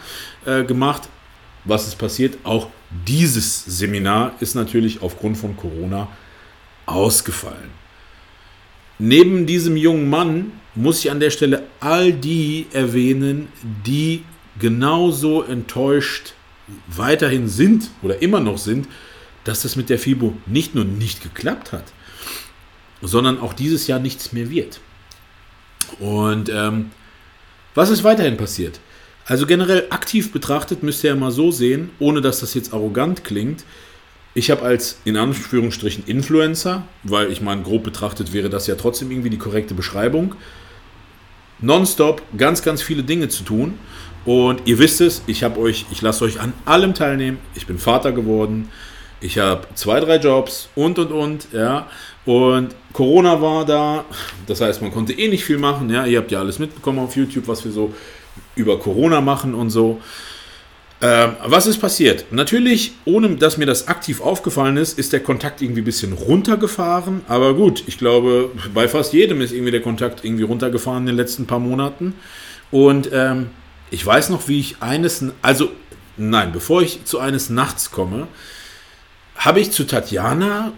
äh, gemacht. Was ist passiert? Auch dieses Seminar ist natürlich aufgrund von Corona ausgefallen. Neben diesem jungen Mann muss ich an der Stelle all die erwähnen, die genauso enttäuscht weiterhin sind oder immer noch sind, dass das mit der FIBO nicht nur nicht geklappt hat, sondern auch dieses Jahr nichts mehr wird. Und ähm, was ist weiterhin passiert? Also generell aktiv betrachtet müsst ihr ja mal so sehen, ohne dass das jetzt arrogant klingt, ich habe als in Anführungsstrichen Influencer, weil ich meine, grob betrachtet wäre das ja trotzdem irgendwie die korrekte Beschreibung, nonstop ganz, ganz viele Dinge zu tun. Und ihr wisst es, ich habe euch, ich lasse euch an allem teilnehmen. Ich bin Vater geworden. Ich habe zwei, drei Jobs und und und, ja. Und Corona war da, das heißt, man konnte eh nicht viel machen, ja. Ihr habt ja alles mitbekommen auf YouTube, was wir so über Corona machen und so. Ähm, was ist passiert? Natürlich, ohne dass mir das aktiv aufgefallen ist, ist der Kontakt irgendwie ein bisschen runtergefahren. Aber gut, ich glaube, bei fast jedem ist irgendwie der Kontakt irgendwie runtergefahren in den letzten paar Monaten. Und ähm, ich weiß noch, wie ich eines, also nein, bevor ich zu eines Nachts komme, habe ich zu Tatjana,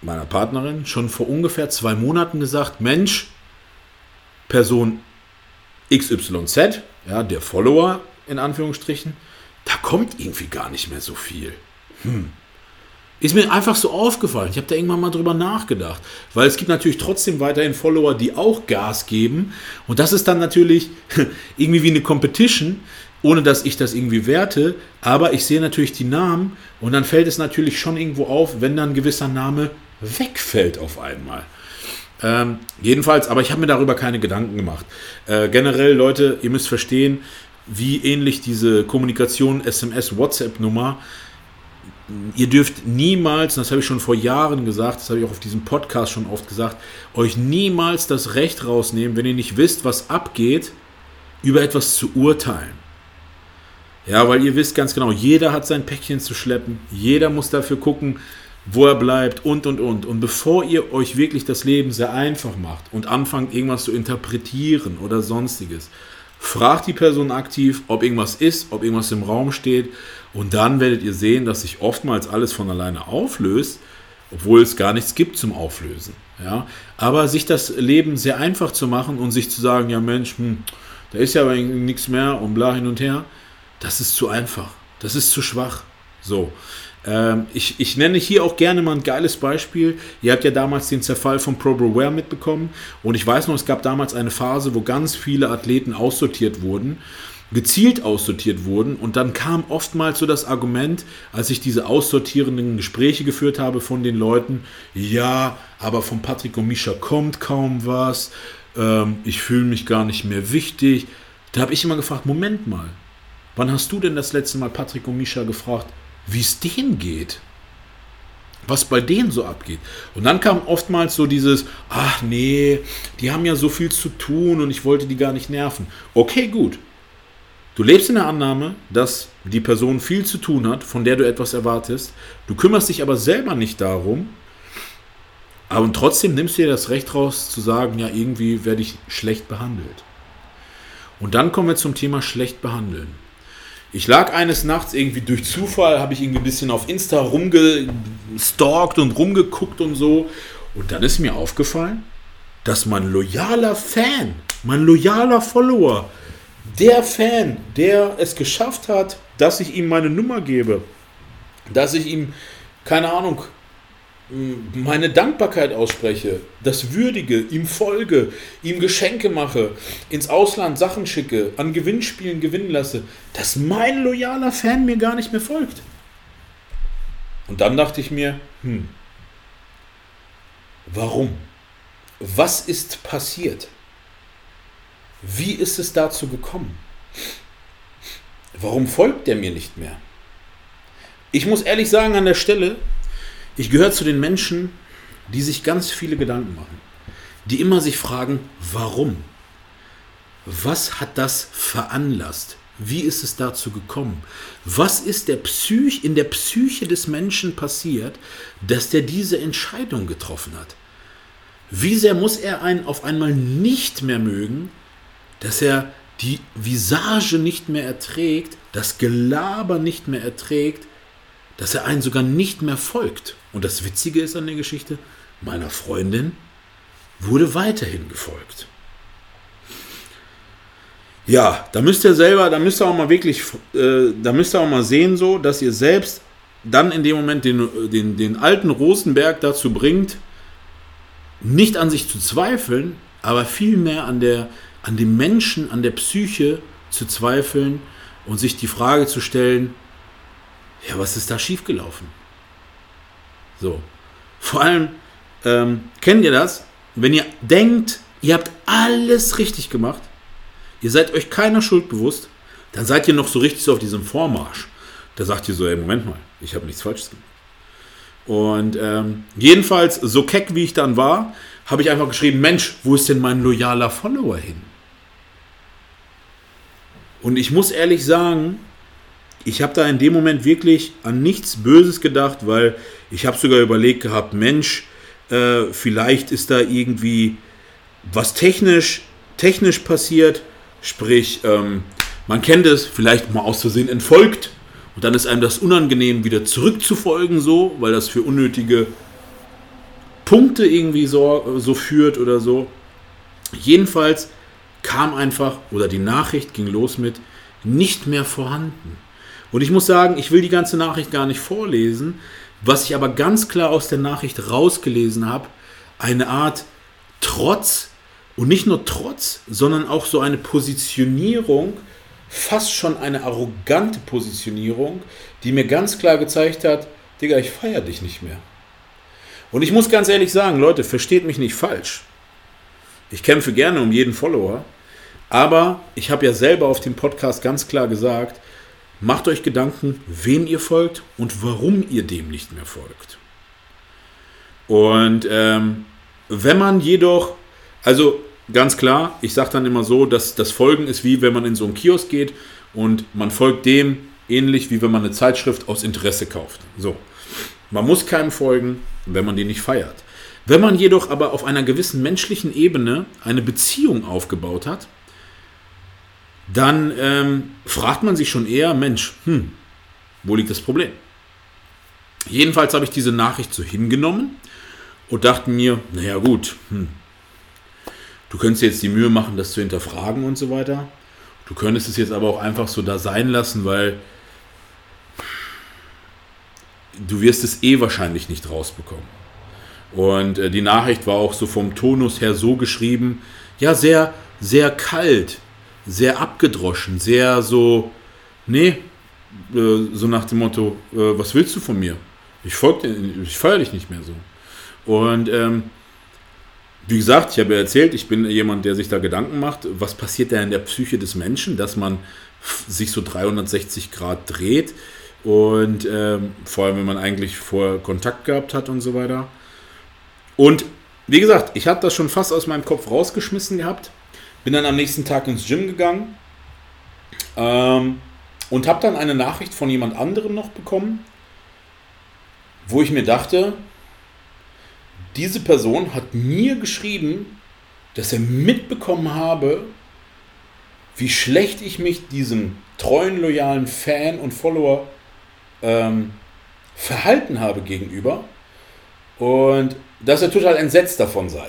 meiner Partnerin, schon vor ungefähr zwei Monaten gesagt, Mensch, Person XYZ, ja, der Follower in Anführungsstrichen, da kommt irgendwie gar nicht mehr so viel. Hm. Ist mir einfach so aufgefallen. Ich habe da irgendwann mal drüber nachgedacht. Weil es gibt natürlich trotzdem weiterhin Follower, die auch Gas geben. Und das ist dann natürlich irgendwie wie eine Competition, ohne dass ich das irgendwie werte. Aber ich sehe natürlich die Namen und dann fällt es natürlich schon irgendwo auf, wenn dann ein gewisser Name wegfällt auf einmal. Ähm, jedenfalls, aber ich habe mir darüber keine Gedanken gemacht. Äh, generell, Leute, ihr müsst verstehen, wie ähnlich diese Kommunikation SMS-WhatsApp-Nummer. Ihr dürft niemals, das habe ich schon vor Jahren gesagt, das habe ich auch auf diesem Podcast schon oft gesagt, euch niemals das Recht rausnehmen, wenn ihr nicht wisst, was abgeht, über etwas zu urteilen. Ja, weil ihr wisst ganz genau, jeder hat sein Päckchen zu schleppen, jeder muss dafür gucken, wo er bleibt und und und. Und bevor ihr euch wirklich das Leben sehr einfach macht und anfangt, irgendwas zu interpretieren oder sonstiges, fragt die Person aktiv, ob irgendwas ist, ob irgendwas im Raum steht. Und dann werdet ihr sehen, dass sich oftmals alles von alleine auflöst, obwohl es gar nichts gibt zum Auflösen. Ja? Aber sich das Leben sehr einfach zu machen und sich zu sagen, ja Mensch, hm, da ist ja aber nichts mehr und bla hin und her, das ist zu einfach. Das ist zu schwach. So. Ähm, ich, ich nenne hier auch gerne mal ein geiles Beispiel. Ihr habt ja damals den Zerfall von ProBroWare mitbekommen. Und ich weiß noch, es gab damals eine Phase, wo ganz viele Athleten aussortiert wurden gezielt aussortiert wurden. Und dann kam oftmals so das Argument, als ich diese aussortierenden Gespräche geführt habe von den Leuten, ja, aber von Patrick und Misha kommt kaum was, ähm, ich fühle mich gar nicht mehr wichtig. Da habe ich immer gefragt, Moment mal, wann hast du denn das letzte Mal Patrick und Misha gefragt, wie es denen geht. Was bei denen so abgeht. Und dann kam oftmals so dieses, ach nee, die haben ja so viel zu tun und ich wollte die gar nicht nerven. Okay, gut. Du lebst in der Annahme, dass die Person viel zu tun hat, von der du etwas erwartest. Du kümmerst dich aber selber nicht darum. Aber trotzdem nimmst du dir das Recht raus zu sagen, ja, irgendwie werde ich schlecht behandelt. Und dann kommen wir zum Thema schlecht behandeln. Ich lag eines Nachts irgendwie durch Zufall, habe ich irgendwie ein bisschen auf Insta rumgestalkt und rumgeguckt und so. Und dann ist mir aufgefallen, dass mein loyaler Fan, mein loyaler Follower, der Fan, der es geschafft hat, dass ich ihm meine Nummer gebe, dass ich ihm, keine Ahnung, meine Dankbarkeit ausspreche, das würdige, ihm folge, ihm Geschenke mache, ins Ausland Sachen schicke, an Gewinnspielen gewinnen lasse, dass mein loyaler Fan mir gar nicht mehr folgt. Und dann dachte ich mir, hm, warum? Was ist passiert? Wie ist es dazu gekommen? Warum folgt er mir nicht mehr? Ich muss ehrlich sagen, an der Stelle, ich gehöre zu den Menschen, die sich ganz viele Gedanken machen, die immer sich fragen, warum? Was hat das veranlasst? Wie ist es dazu gekommen? Was ist der Psych, in der Psyche des Menschen passiert, dass der diese Entscheidung getroffen hat? Wie sehr muss er einen auf einmal nicht mehr mögen, dass er die Visage nicht mehr erträgt, das Gelaber nicht mehr erträgt, dass er einen sogar nicht mehr folgt. Und das Witzige ist an der Geschichte, meiner Freundin wurde weiterhin gefolgt. Ja, da müsst ihr selber, da müsst ihr auch mal wirklich, äh, da müsst ihr auch mal sehen, so, dass ihr selbst dann in dem Moment den, den, den alten Rosenberg dazu bringt, nicht an sich zu zweifeln, aber vielmehr an, der, an dem Menschen, an der Psyche zu zweifeln und sich die Frage zu stellen, ja, was ist da schiefgelaufen? So. Vor allem, ähm, kennt ihr das? Wenn ihr denkt, ihr habt alles richtig gemacht, ihr seid euch keiner Schuld bewusst, dann seid ihr noch so richtig so auf diesem Vormarsch. Da sagt ihr so, ey, Moment mal, ich habe nichts Falsches gemacht. Und ähm, jedenfalls, so keck wie ich dann war, habe ich einfach geschrieben, Mensch, wo ist denn mein loyaler Follower hin? Und ich muss ehrlich sagen, ich habe da in dem Moment wirklich an nichts Böses gedacht, weil ich habe sogar überlegt gehabt, Mensch, äh, vielleicht ist da irgendwie was technisch, technisch passiert, sprich, ähm, man kennt es, vielleicht mal aus Versehen entfolgt und dann ist einem das unangenehm, wieder zurückzufolgen, so, weil das für unnötige Punkte irgendwie so, so führt oder so. Jedenfalls kam einfach, oder die Nachricht ging los mit, nicht mehr vorhanden. Und ich muss sagen, ich will die ganze Nachricht gar nicht vorlesen. Was ich aber ganz klar aus der Nachricht rausgelesen habe, eine Art Trotz und nicht nur Trotz, sondern auch so eine Positionierung, fast schon eine arrogante Positionierung, die mir ganz klar gezeigt hat, Digga, ich feiere dich nicht mehr. Und ich muss ganz ehrlich sagen, Leute, versteht mich nicht falsch. Ich kämpfe gerne um jeden Follower, aber ich habe ja selber auf dem Podcast ganz klar gesagt, macht euch Gedanken, wem ihr folgt und warum ihr dem nicht mehr folgt. Und ähm, wenn man jedoch, also ganz klar, ich sage dann immer so, dass das Folgen ist wie wenn man in so einen Kiosk geht und man folgt dem ähnlich wie wenn man eine Zeitschrift aus Interesse kauft. So. Man muss keinem folgen, wenn man den nicht feiert. Wenn man jedoch aber auf einer gewissen menschlichen Ebene eine Beziehung aufgebaut hat, dann ähm, fragt man sich schon eher, Mensch, hm, wo liegt das Problem? Jedenfalls habe ich diese Nachricht so hingenommen und dachte mir, naja gut, hm, du könntest jetzt die Mühe machen, das zu hinterfragen und so weiter. Du könntest es jetzt aber auch einfach so da sein lassen, weil du wirst es eh wahrscheinlich nicht rausbekommen. Und äh, die Nachricht war auch so vom Tonus her so geschrieben, ja, sehr, sehr kalt, sehr abgedroschen, sehr so, nee, äh, so nach dem Motto, äh, was willst du von mir? Ich, folge, ich feiere dich nicht mehr so. Und ähm, wie gesagt, ich habe ja erzählt, ich bin jemand, der sich da Gedanken macht, was passiert da in der Psyche des Menschen, dass man sich so 360 Grad dreht und ähm, vor allem, wenn man eigentlich vorher Kontakt gehabt hat und so weiter. Und wie gesagt, ich habe das schon fast aus meinem Kopf rausgeschmissen gehabt, bin dann am nächsten Tag ins Gym gegangen ähm, und habe dann eine Nachricht von jemand anderem noch bekommen, wo ich mir dachte, diese Person hat mir geschrieben, dass er mitbekommen habe, wie schlecht ich mich diesem treuen, loyalen Fan und Follower ähm, verhalten habe gegenüber und dass er total entsetzt davon sei.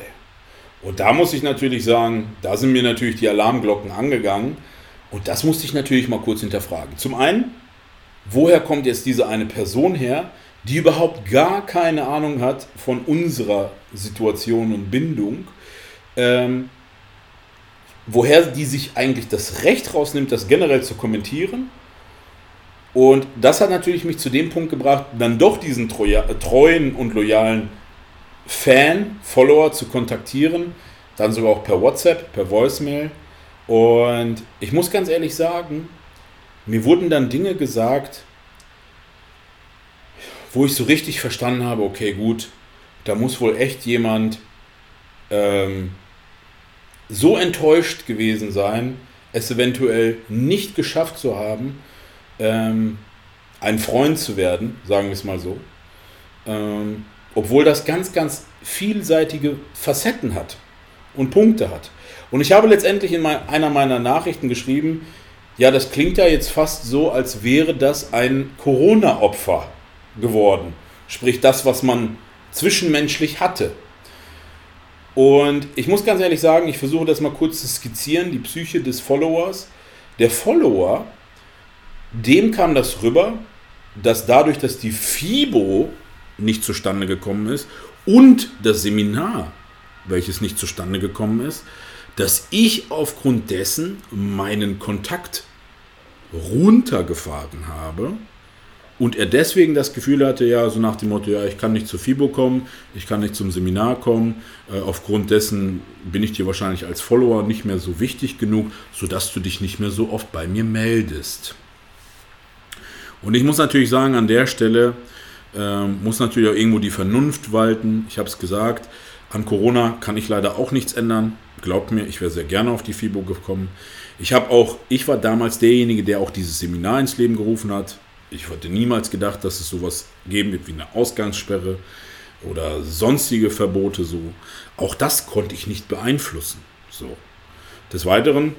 Und da muss ich natürlich sagen, da sind mir natürlich die Alarmglocken angegangen und das musste ich natürlich mal kurz hinterfragen. Zum einen, woher kommt jetzt diese eine Person her, die überhaupt gar keine Ahnung hat von unserer Situation und Bindung, ähm, woher die sich eigentlich das Recht rausnimmt, das generell zu kommentieren. Und das hat natürlich mich zu dem Punkt gebracht, dann doch diesen treuen und loyalen Fan, Follower zu kontaktieren, dann sogar auch per WhatsApp, per Voicemail. Und ich muss ganz ehrlich sagen, mir wurden dann Dinge gesagt, wo ich so richtig verstanden habe, okay, gut, da muss wohl echt jemand ähm, so enttäuscht gewesen sein, es eventuell nicht geschafft zu haben, ähm, ein Freund zu werden, sagen wir es mal so. Ähm, obwohl das ganz, ganz vielseitige Facetten hat und Punkte hat. Und ich habe letztendlich in einer meiner Nachrichten geschrieben, ja, das klingt ja jetzt fast so, als wäre das ein Corona-Opfer geworden. Sprich das, was man zwischenmenschlich hatte. Und ich muss ganz ehrlich sagen, ich versuche das mal kurz zu skizzieren, die Psyche des Followers. Der Follower, dem kam das rüber, dass dadurch, dass die FIBO nicht zustande gekommen ist und das Seminar, welches nicht zustande gekommen ist, dass ich aufgrund dessen meinen Kontakt runtergefahren habe und er deswegen das Gefühl hatte, ja, so nach dem Motto, ja, ich kann nicht zur FIBO kommen, ich kann nicht zum Seminar kommen, äh, aufgrund dessen bin ich dir wahrscheinlich als Follower nicht mehr so wichtig genug, sodass du dich nicht mehr so oft bei mir meldest. Und ich muss natürlich sagen, an der Stelle, Ähm, muss natürlich auch irgendwo die Vernunft walten. Ich habe es gesagt, an Corona kann ich leider auch nichts ändern. Glaubt mir, ich wäre sehr gerne auf die FIBO gekommen. Ich habe auch, ich war damals derjenige, der auch dieses Seminar ins Leben gerufen hat. Ich hätte niemals gedacht, dass es sowas geben wird wie eine Ausgangssperre oder sonstige Verbote. So, auch das konnte ich nicht beeinflussen. So. Des Weiteren,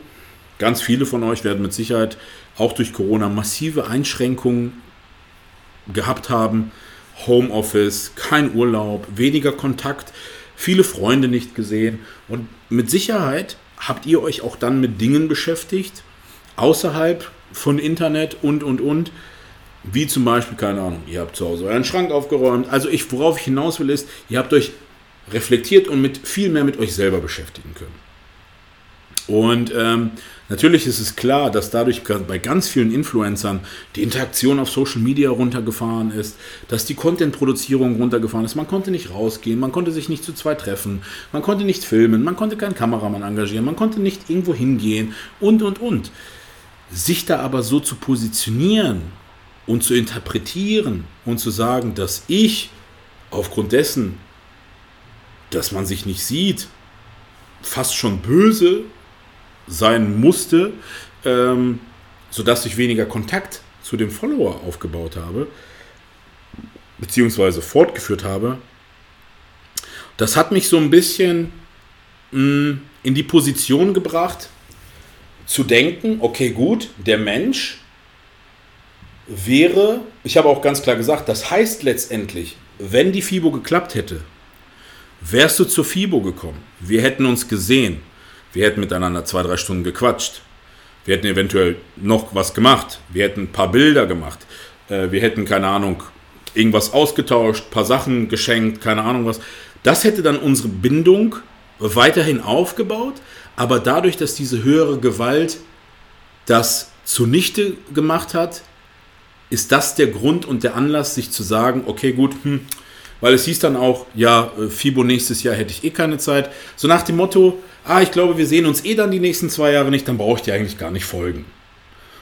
ganz viele von euch werden mit Sicherheit auch durch Corona massive Einschränkungen gehabt haben. Homeoffice, kein Urlaub, weniger Kontakt, viele Freunde nicht gesehen. Und mit Sicherheit habt ihr euch auch dann mit Dingen beschäftigt, außerhalb von Internet und, und, und. Wie zum Beispiel, keine Ahnung, ihr habt zu Hause euren Schrank aufgeräumt. Also ich, worauf ich hinaus will, ist, ihr habt euch reflektiert und mit viel mehr mit euch selber beschäftigen können. Und ähm, natürlich ist es klar, dass dadurch bei ganz vielen Influencern die Interaktion auf Social Media runtergefahren ist, dass die Content-Produzierung runtergefahren ist. Man konnte nicht rausgehen, man konnte sich nicht zu zweit treffen, man konnte nicht filmen, man konnte keinen Kameramann engagieren, man konnte nicht irgendwo hingehen und, und, und. Sich da aber so zu positionieren und zu interpretieren und zu sagen, dass ich aufgrund dessen, dass man sich nicht sieht, fast schon böse sein musste, ähm, sodass ich weniger Kontakt zu dem Follower aufgebaut habe, beziehungsweise fortgeführt habe. Das hat mich so ein bisschen mh, mm, in die Position gebracht, zu denken, okay gut, der Mensch wäre, ich habe auch ganz klar gesagt, das heißt letztendlich, wenn die FIBO geklappt hätte, wärst du zur FIBO gekommen. Wir hätten uns gesehen. Wir hätten miteinander zwei, drei Stunden gequatscht. Wir hätten eventuell noch was gemacht. Wir hätten ein paar Bilder gemacht. Äh, wir hätten, keine Ahnung, irgendwas ausgetauscht, ein paar Sachen geschenkt, keine Ahnung was. Das hätte dann unsere Bindung weiterhin aufgebaut, aber dadurch, dass diese höhere Gewalt das zunichte gemacht hat, ist das der Grund und der Anlass, sich zu sagen, okay, gut, hm, weil es hieß dann auch, ja, äh, FIBO nächstes Jahr hätte ich eh keine Zeit. So nach dem Motto, ah, ich glaube, wir sehen uns eh dann die nächsten zwei Jahre nicht, dann brauche ich dir eigentlich gar nicht folgen.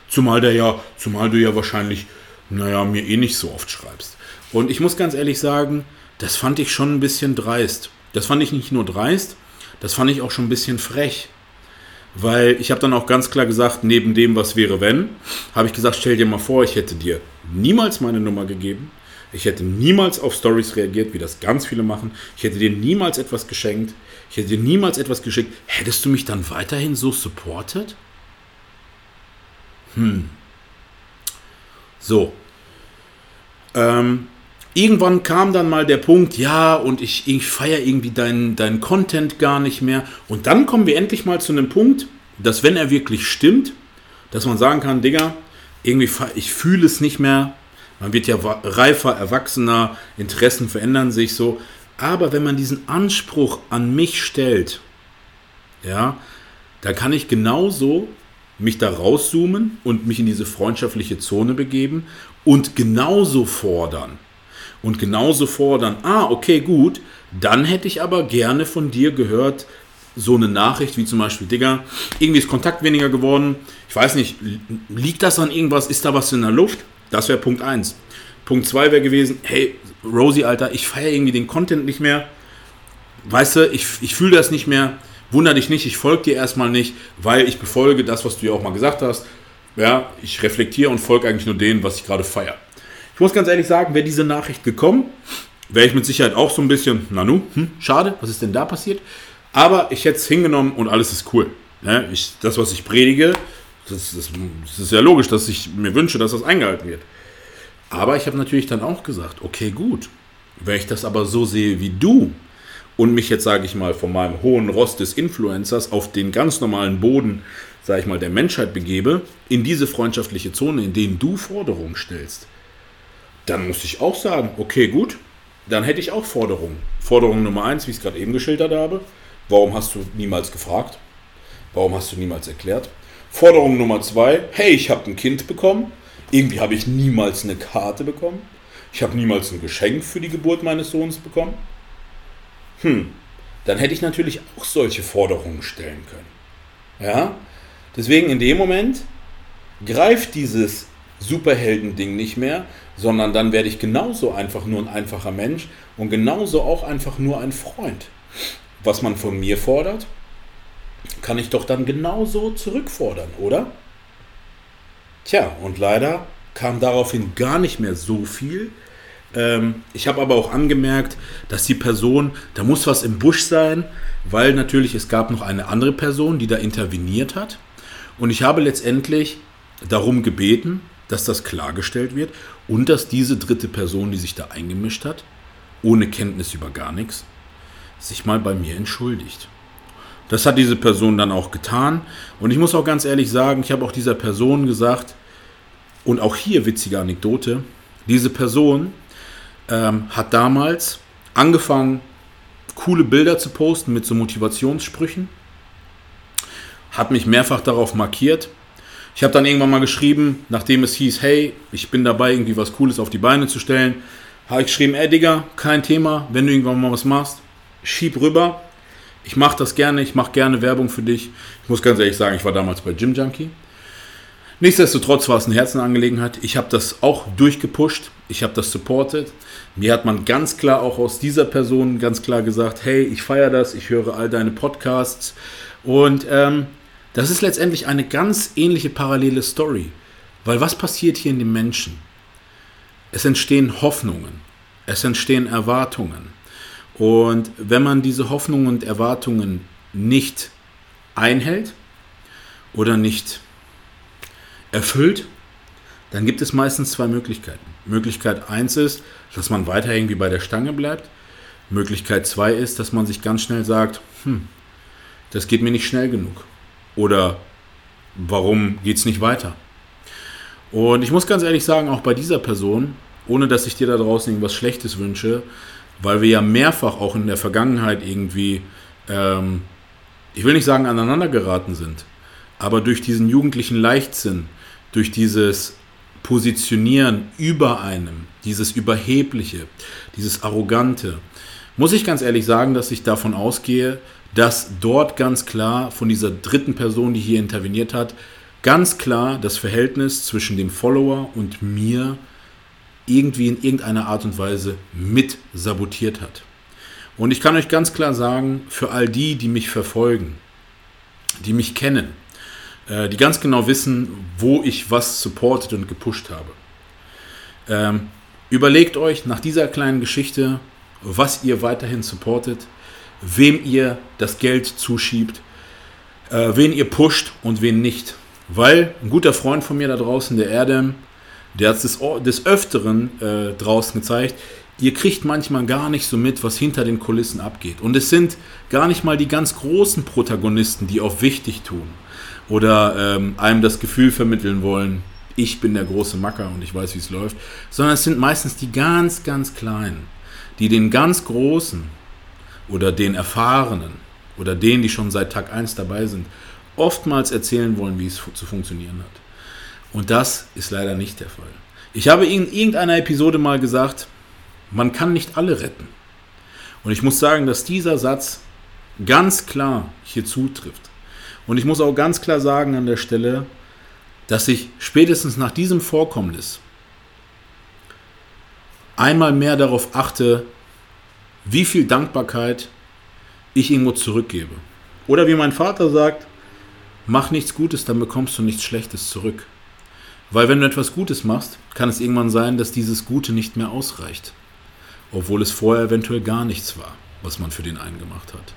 Zumal der ja, zumal du ja wahrscheinlich, naja, mir eh nicht so oft schreibst. Und ich muss ganz ehrlich sagen, das fand ich schon ein bisschen dreist. Das fand ich nicht nur dreist, das fand ich auch schon ein bisschen frech. Weil ich habe dann auch ganz klar gesagt, neben dem, was wäre wenn, habe ich gesagt, stell dir mal vor, ich hätte dir niemals meine Nummer gegeben. Ich hätte niemals auf Stories reagiert, wie das ganz viele machen. Ich hätte dir niemals etwas geschenkt. Ich hätte dir niemals etwas geschickt. Hättest du mich dann weiterhin so supportet? Hm. So. Ähm, irgendwann kam dann mal der Punkt, ja, und ich, ich feiere irgendwie deinen, deinen Content gar nicht mehr. Und dann kommen wir endlich mal zu einem Punkt, dass wenn er wirklich stimmt, dass man sagen kann, Digga, irgendwie, ich fühle es nicht mehr, man wird ja reifer, erwachsener, Interessen verändern sich so. Aber wenn man diesen Anspruch an mich stellt, ja, dann kann ich genauso mich da rauszoomen und mich in diese freundschaftliche Zone begeben und genauso fordern. Und genauso fordern, ah, okay, gut, dann hätte ich aber gerne von dir gehört, so eine Nachricht wie zum Beispiel, Digga, irgendwie ist Kontakt weniger geworden. Ich weiß nicht, liegt das an irgendwas? Ist da was in der Luft? Das wäre Punkt 1. Punkt 2 wäre gewesen, hey, Rosie, Alter, ich feiere irgendwie den Content nicht mehr. Weißt du, ich, ich fühle das nicht mehr. Wunder dich nicht, ich folge dir erstmal nicht, weil ich befolge das, was du ja auch mal gesagt hast. Ja, ich reflektiere und folge eigentlich nur denen, was ich gerade feiere. Ich muss ganz ehrlich sagen, wäre diese Nachricht gekommen, wäre ich mit Sicherheit auch so ein bisschen, Nanu, hm, schade, was ist denn da passiert? Aber ich hätte es hingenommen und alles ist cool. Ja, ich, das, was ich predige, das, das, das ist ja logisch, dass ich mir wünsche, dass das eingehalten wird. Aber ich habe natürlich dann auch gesagt, okay, gut, wenn ich das aber so sehe wie du und mich jetzt, sage ich mal, von meinem hohen Rost des Influencers auf den ganz normalen Boden, sage ich mal, der Menschheit begebe, in diese freundschaftliche Zone, in denen du Forderungen stellst, dann muss ich auch sagen, okay, gut, dann hätte ich auch Forderungen. Forderung Nummer eins, wie ich es gerade eben geschildert habe, warum hast du niemals gefragt? Warum hast du niemals erklärt? Forderung Nummer zwei, hey, ich habe ein Kind bekommen. Irgendwie habe ich niemals eine Karte bekommen. Ich habe niemals ein Geschenk für die Geburt meines Sohnes bekommen. Hm, dann hätte ich natürlich auch solche Forderungen stellen können. Ja, deswegen in dem Moment greift dieses Superhelden-Ding nicht mehr, sondern dann werde ich genauso einfach nur ein einfacher Mensch und genauso auch einfach nur ein Freund. Was man von mir fordert, kann ich doch dann genauso zurückfordern, oder? Tja, und leider kam daraufhin gar nicht mehr so viel. Ähm, ich habe aber auch angemerkt, dass die Person, da muss was im Busch sein, weil natürlich es gab noch eine andere Person, die da interveniert hat. Und ich habe letztendlich darum gebeten, dass das klargestellt wird und dass diese dritte Person, die sich da eingemischt hat, ohne Kenntnis über gar nichts, sich mal bei mir entschuldigt. Das hat diese Person dann auch getan. Und ich muss auch ganz ehrlich sagen, ich habe auch dieser Person gesagt, und auch hier witzige Anekdote, diese Person ähm, hat damals angefangen, coole Bilder zu posten mit so Motivationssprüchen, hat mich mehrfach darauf markiert. Ich habe dann irgendwann mal geschrieben, nachdem es hieß, hey, ich bin dabei, irgendwie was Cooles auf die Beine zu stellen, habe ich geschrieben, ey Digga, kein Thema, wenn du irgendwann mal was machst, schieb rüber. Ich mache das gerne, ich mache gerne Werbung für dich. Ich muss ganz ehrlich sagen, ich war damals bei Gym Junkie. Nichtsdestotrotz war es eine Herzenangelegenheit. Ich habe das auch durchgepusht. Ich habe das supported. Mir hat man ganz klar auch aus dieser Person ganz klar gesagt, hey, ich feiere das, ich höre all deine Podcasts. Und ähm, das ist letztendlich eine ganz ähnliche parallele Story. Weil was passiert hier in den Menschen? Es entstehen Hoffnungen, es entstehen Erwartungen. Und wenn man diese Hoffnungen und Erwartungen nicht einhält oder nicht erfüllt, dann gibt es meistens zwei Möglichkeiten. Möglichkeit 1 ist, dass man weiter irgendwie bei der Stange bleibt. Möglichkeit 2 ist, dass man sich ganz schnell sagt, hm, das geht mir nicht schnell genug. Oder warum geht es nicht weiter? Und ich muss ganz ehrlich sagen, auch bei dieser Person, ohne dass ich dir da draußen irgendwas Schlechtes wünsche, weil wir ja mehrfach auch in der Vergangenheit irgendwie, ähm, ich will nicht sagen aneinander geraten sind, aber durch diesen jugendlichen Leichtsinn, durch dieses Positionieren über einem, dieses Überhebliche, dieses Arrogante, muss ich ganz ehrlich sagen, dass ich davon ausgehe, dass dort ganz klar von dieser dritten Person, die hier interveniert hat, ganz klar das Verhältnis zwischen dem Follower und mir irgendwie in irgendeiner Art und Weise mit sabotiert hat. Und ich kann euch ganz klar sagen, für all die, die mich verfolgen, die mich kennen, äh, die ganz genau wissen, wo ich was supportet und gepusht habe. Ähm, überlegt euch nach dieser kleinen Geschichte, was ihr weiterhin supportet, wem ihr das Geld zuschiebt, äh, wen ihr pusht und wen nicht. Weil ein guter Freund von mir da draußen, der Erdem, der hat es des, Öfteren äh, draußen gezeigt, ihr kriegt manchmal gar nicht so mit, was hinter den Kulissen abgeht. Und es sind gar nicht mal die ganz großen Protagonisten, die auch wichtig tun oder ähm, einem das Gefühl vermitteln wollen, ich bin der große Macker und ich weiß, wie es läuft, sondern es sind meistens die ganz, ganz Kleinen, die den ganz Großen oder den Erfahrenen oder denen, die schon seit Tag 1 dabei sind, oftmals erzählen wollen, wie es zu funktionieren hat. Und das ist leider nicht der Fall. Ich habe in irgendeiner Episode mal gesagt, man kann nicht alle retten. Und ich muss sagen, dass dieser Satz ganz klar hier zutrifft. Und ich muss auch ganz klar sagen an der Stelle, dass ich spätestens nach diesem Vorkommnis einmal mehr darauf achte, wie viel Dankbarkeit ich irgendwo zurückgebe. Oder wie mein Vater sagt, mach nichts Gutes, dann bekommst du nichts Schlechtes zurück. Weil wenn du etwas Gutes machst, kann es irgendwann sein, dass dieses Gute nicht mehr ausreicht. Obwohl es vorher eventuell gar nichts war, was man für den einen gemacht hat.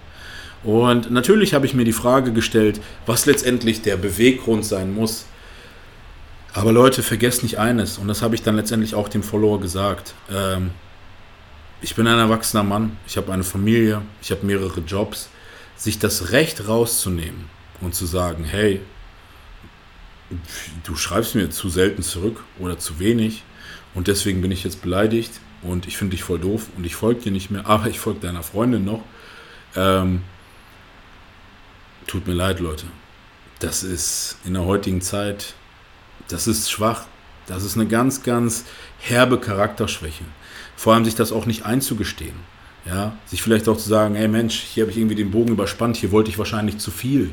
Und natürlich habe ich mir die Frage gestellt, was letztendlich der Beweggrund sein muss. Aber Leute, vergesst nicht eines, und das habe ich dann letztendlich auch dem Follower gesagt. Ähm, ich bin ein erwachsener Mann, ich habe eine Familie, ich habe mehrere Jobs. Sich das Recht rauszunehmen und zu sagen, hey, du schreibst mir zu selten zurück oder zu wenig und deswegen bin ich jetzt beleidigt und ich finde dich voll doof und ich folge dir nicht mehr, aber ich folge deiner Freundin noch. Ähm, Tut mir leid, Leute. Das ist in der heutigen Zeit, das ist schwach. Das ist eine ganz, ganz herbe Charakterschwäche. Vor allem sich das auch nicht einzugestehen. Ja, sich vielleicht auch zu sagen, ey Mensch, hier habe ich irgendwie den Bogen überspannt, hier wollte ich wahrscheinlich zu viel.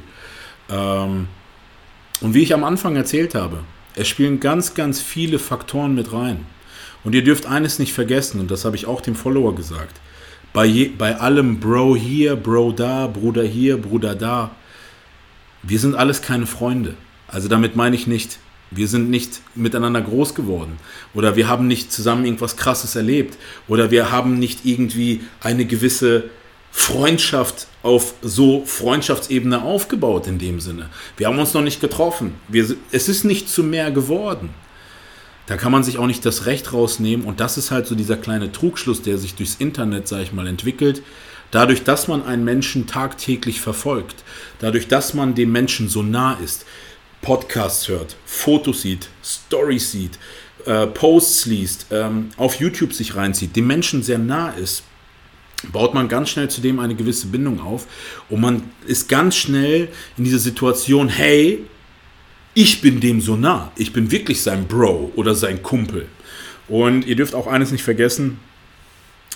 Ähm, und wie ich am Anfang erzählt habe, Es spielen ganz, ganz viele Faktoren mit rein. Und ihr dürft eines nicht vergessen, und das habe ich auch dem Follower gesagt. Bei, je, bei allem Bro hier, Bro da, Bruder hier, Bruder da. Wir sind alles keine Freunde. Also damit meine ich nicht, wir sind nicht miteinander groß geworden oder wir haben nicht zusammen irgendwas Krasses erlebt oder wir haben nicht irgendwie eine gewisse Freundschaft auf so Freundschaftsebene aufgebaut in dem Sinne. Wir haben uns noch nicht getroffen. Wir, es ist nicht zu mehr geworden. Da kann man sich auch nicht das Recht rausnehmen und das ist halt so dieser kleine Trugschluss, der sich durchs Internet, sage ich mal, entwickelt. Dadurch, dass man einen Menschen tagtäglich verfolgt, dadurch, dass man dem Menschen so nah ist, Podcasts hört, Fotos sieht, Stories sieht, äh, Posts liest, ähm, auf YouTube sich reinzieht, dem Menschen sehr nah ist, baut man ganz schnell zu dem eine gewisse Bindung auf und man ist ganz schnell in dieser Situation, hey, ich bin dem so nah, ich bin wirklich sein Bro oder sein Kumpel. Und ihr dürft auch eines nicht vergessen,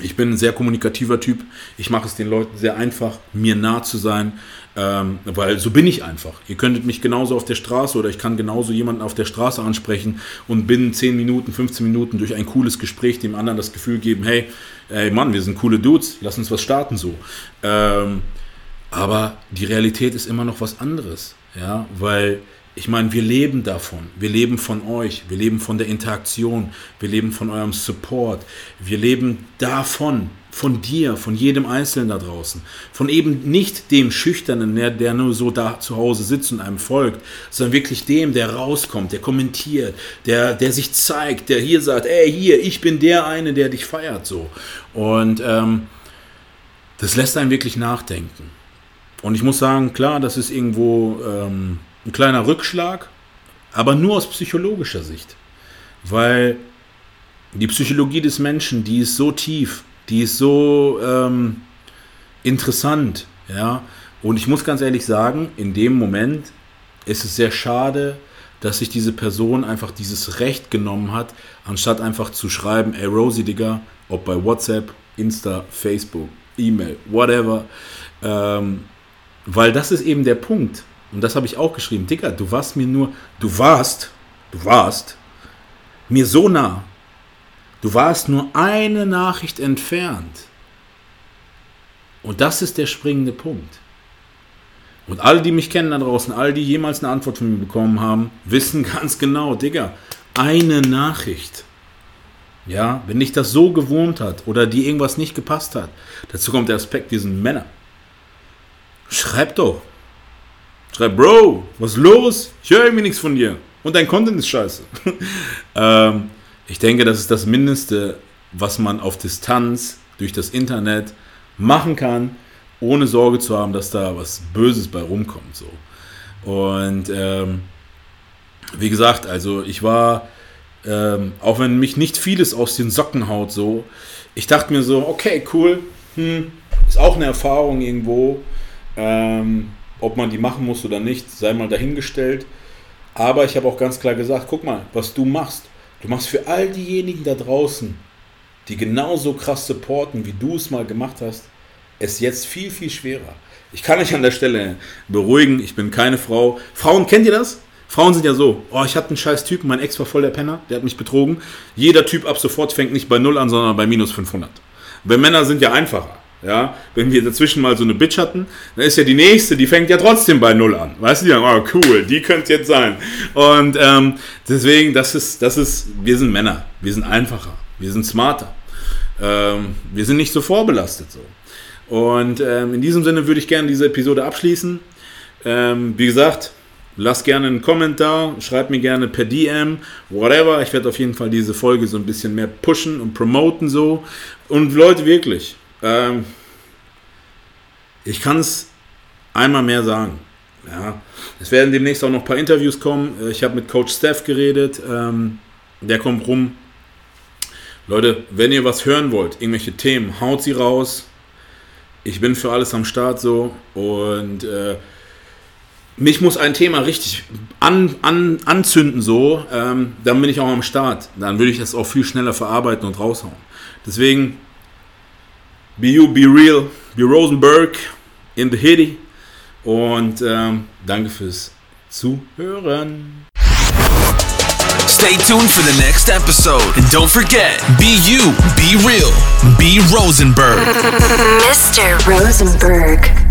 ich bin ein sehr kommunikativer Typ. Ich mache es den Leuten sehr einfach, mir nah zu sein, ähm, weil so bin ich einfach. Ihr könntet mich genauso auf der Straße oder ich kann genauso jemanden auf der Straße ansprechen und binnen 10 Minuten, 15 Minuten durch ein cooles Gespräch dem anderen das Gefühl geben, hey, ey Mann, wir sind coole Dudes, lass uns was starten so. Ähm, aber die Realität ist immer noch was anderes, ja, weil ich meine, wir leben davon. Wir leben von euch. Wir leben von der Interaktion. Wir leben von eurem Support. Wir leben davon, von dir, von jedem Einzelnen da draußen. Von eben nicht dem Schüchternen, der, der nur so da zu Hause sitzt und einem folgt, sondern wirklich dem, der rauskommt, der kommentiert, der, der sich zeigt, der hier sagt, ey, hier, ich bin der eine, der dich feiert, so. Und ähm, das lässt einen wirklich nachdenken. Und ich muss sagen, klar, das ist irgendwo... Ähm, ein kleiner Rückschlag, aber nur aus psychologischer Sicht. Weil die Psychologie des Menschen, die ist so tief, die ist so ähm, interessant, ja. Und ich muss ganz ehrlich sagen, in dem Moment ist es sehr schade, dass sich diese Person einfach dieses Recht genommen hat, anstatt einfach zu schreiben, ey Rosie, Digga, ob bei WhatsApp, Insta, Facebook, E-Mail, whatever. Ähm, weil das ist eben der Punkt. Und das habe ich auch geschrieben. Dicker, du warst mir nur, du warst, du warst mir so nah. Du warst nur eine Nachricht entfernt. Und das ist der springende Punkt. Und alle, die mich kennen da draußen, alle, die jemals eine Antwort von mir bekommen haben, wissen ganz genau, Digga, eine Nachricht. Ja, wenn dich das so gewohnt hat oder dir irgendwas nicht gepasst hat, dazu kommt der Aspekt, wir sind Männer. Schreib doch. Schreib, Bro, was ist los? Ich höre irgendwie nichts von dir. Und dein Content ist scheiße. ähm, ich denke, das ist das Mindeste, was man auf Distanz durch das Internet machen kann, ohne Sorge zu haben, dass da was Böses bei rumkommt. So. Und ähm, wie gesagt, also ich war, ähm, auch wenn mich nicht vieles aus den Socken haut, so, ich dachte mir so, okay, cool, hm, ist auch eine Erfahrung irgendwo. Ähm, ob man die machen muss oder nicht, sei mal dahingestellt. Aber ich habe auch ganz klar gesagt, guck mal, was du machst. Du machst für all diejenigen da draußen, die genauso krass supporten, wie du es mal gemacht hast, es jetzt viel, viel schwerer. Ich kann euch an der Stelle beruhigen, ich bin keine Frau. Frauen, kennt ihr das? Frauen sind ja so, oh, ich hatte einen scheiß Typen, mein Ex war voll der Penner, der hat mich betrogen. Jeder Typ ab sofort fängt nicht bei 0 an, sondern bei minus 500. Weil Männer sind ja einfacher. Ja, wenn wir dazwischen mal so eine Bitch hatten, dann ist ja die nächste, die fängt ja trotzdem bei Null an. Weißt du, die sagen, oh cool, die könnte jetzt sein. Und ähm, deswegen, das ist, das ist, wir sind Männer, wir sind einfacher, wir sind smarter. Ähm, wir sind nicht so vorbelastet so. Und ähm, in diesem Sinne würde ich gerne diese Episode abschließen. Ähm, wie gesagt, lasst gerne einen Kommentar, schreibt mir gerne per DM, whatever. Ich werde auf jeden Fall diese Folge so ein bisschen mehr pushen und promoten so. Und Leute, wirklich, ähm, ich kann es einmal mehr sagen. Ja, es werden demnächst auch noch ein paar Interviews kommen. Äh, ich habe mit Coach Steph geredet. Ähm, der kommt rum. Leute, wenn ihr was hören wollt, irgendwelche Themen, haut sie raus. Ich bin für alles am Start so. Und äh, mich muss ein Thema richtig an, an, anzünden so. Ähm, dann bin ich auch am Start. Dann würde ich das auch viel schneller verarbeiten und raushauen. Deswegen Be You, Be Real, Be Rosenberg in the Hitty. Und ähm, danke fürs Zuhören. Stay tuned for the next episode. And don't forget, be you, be real, be Rosenberg. Mr. Rosenberg.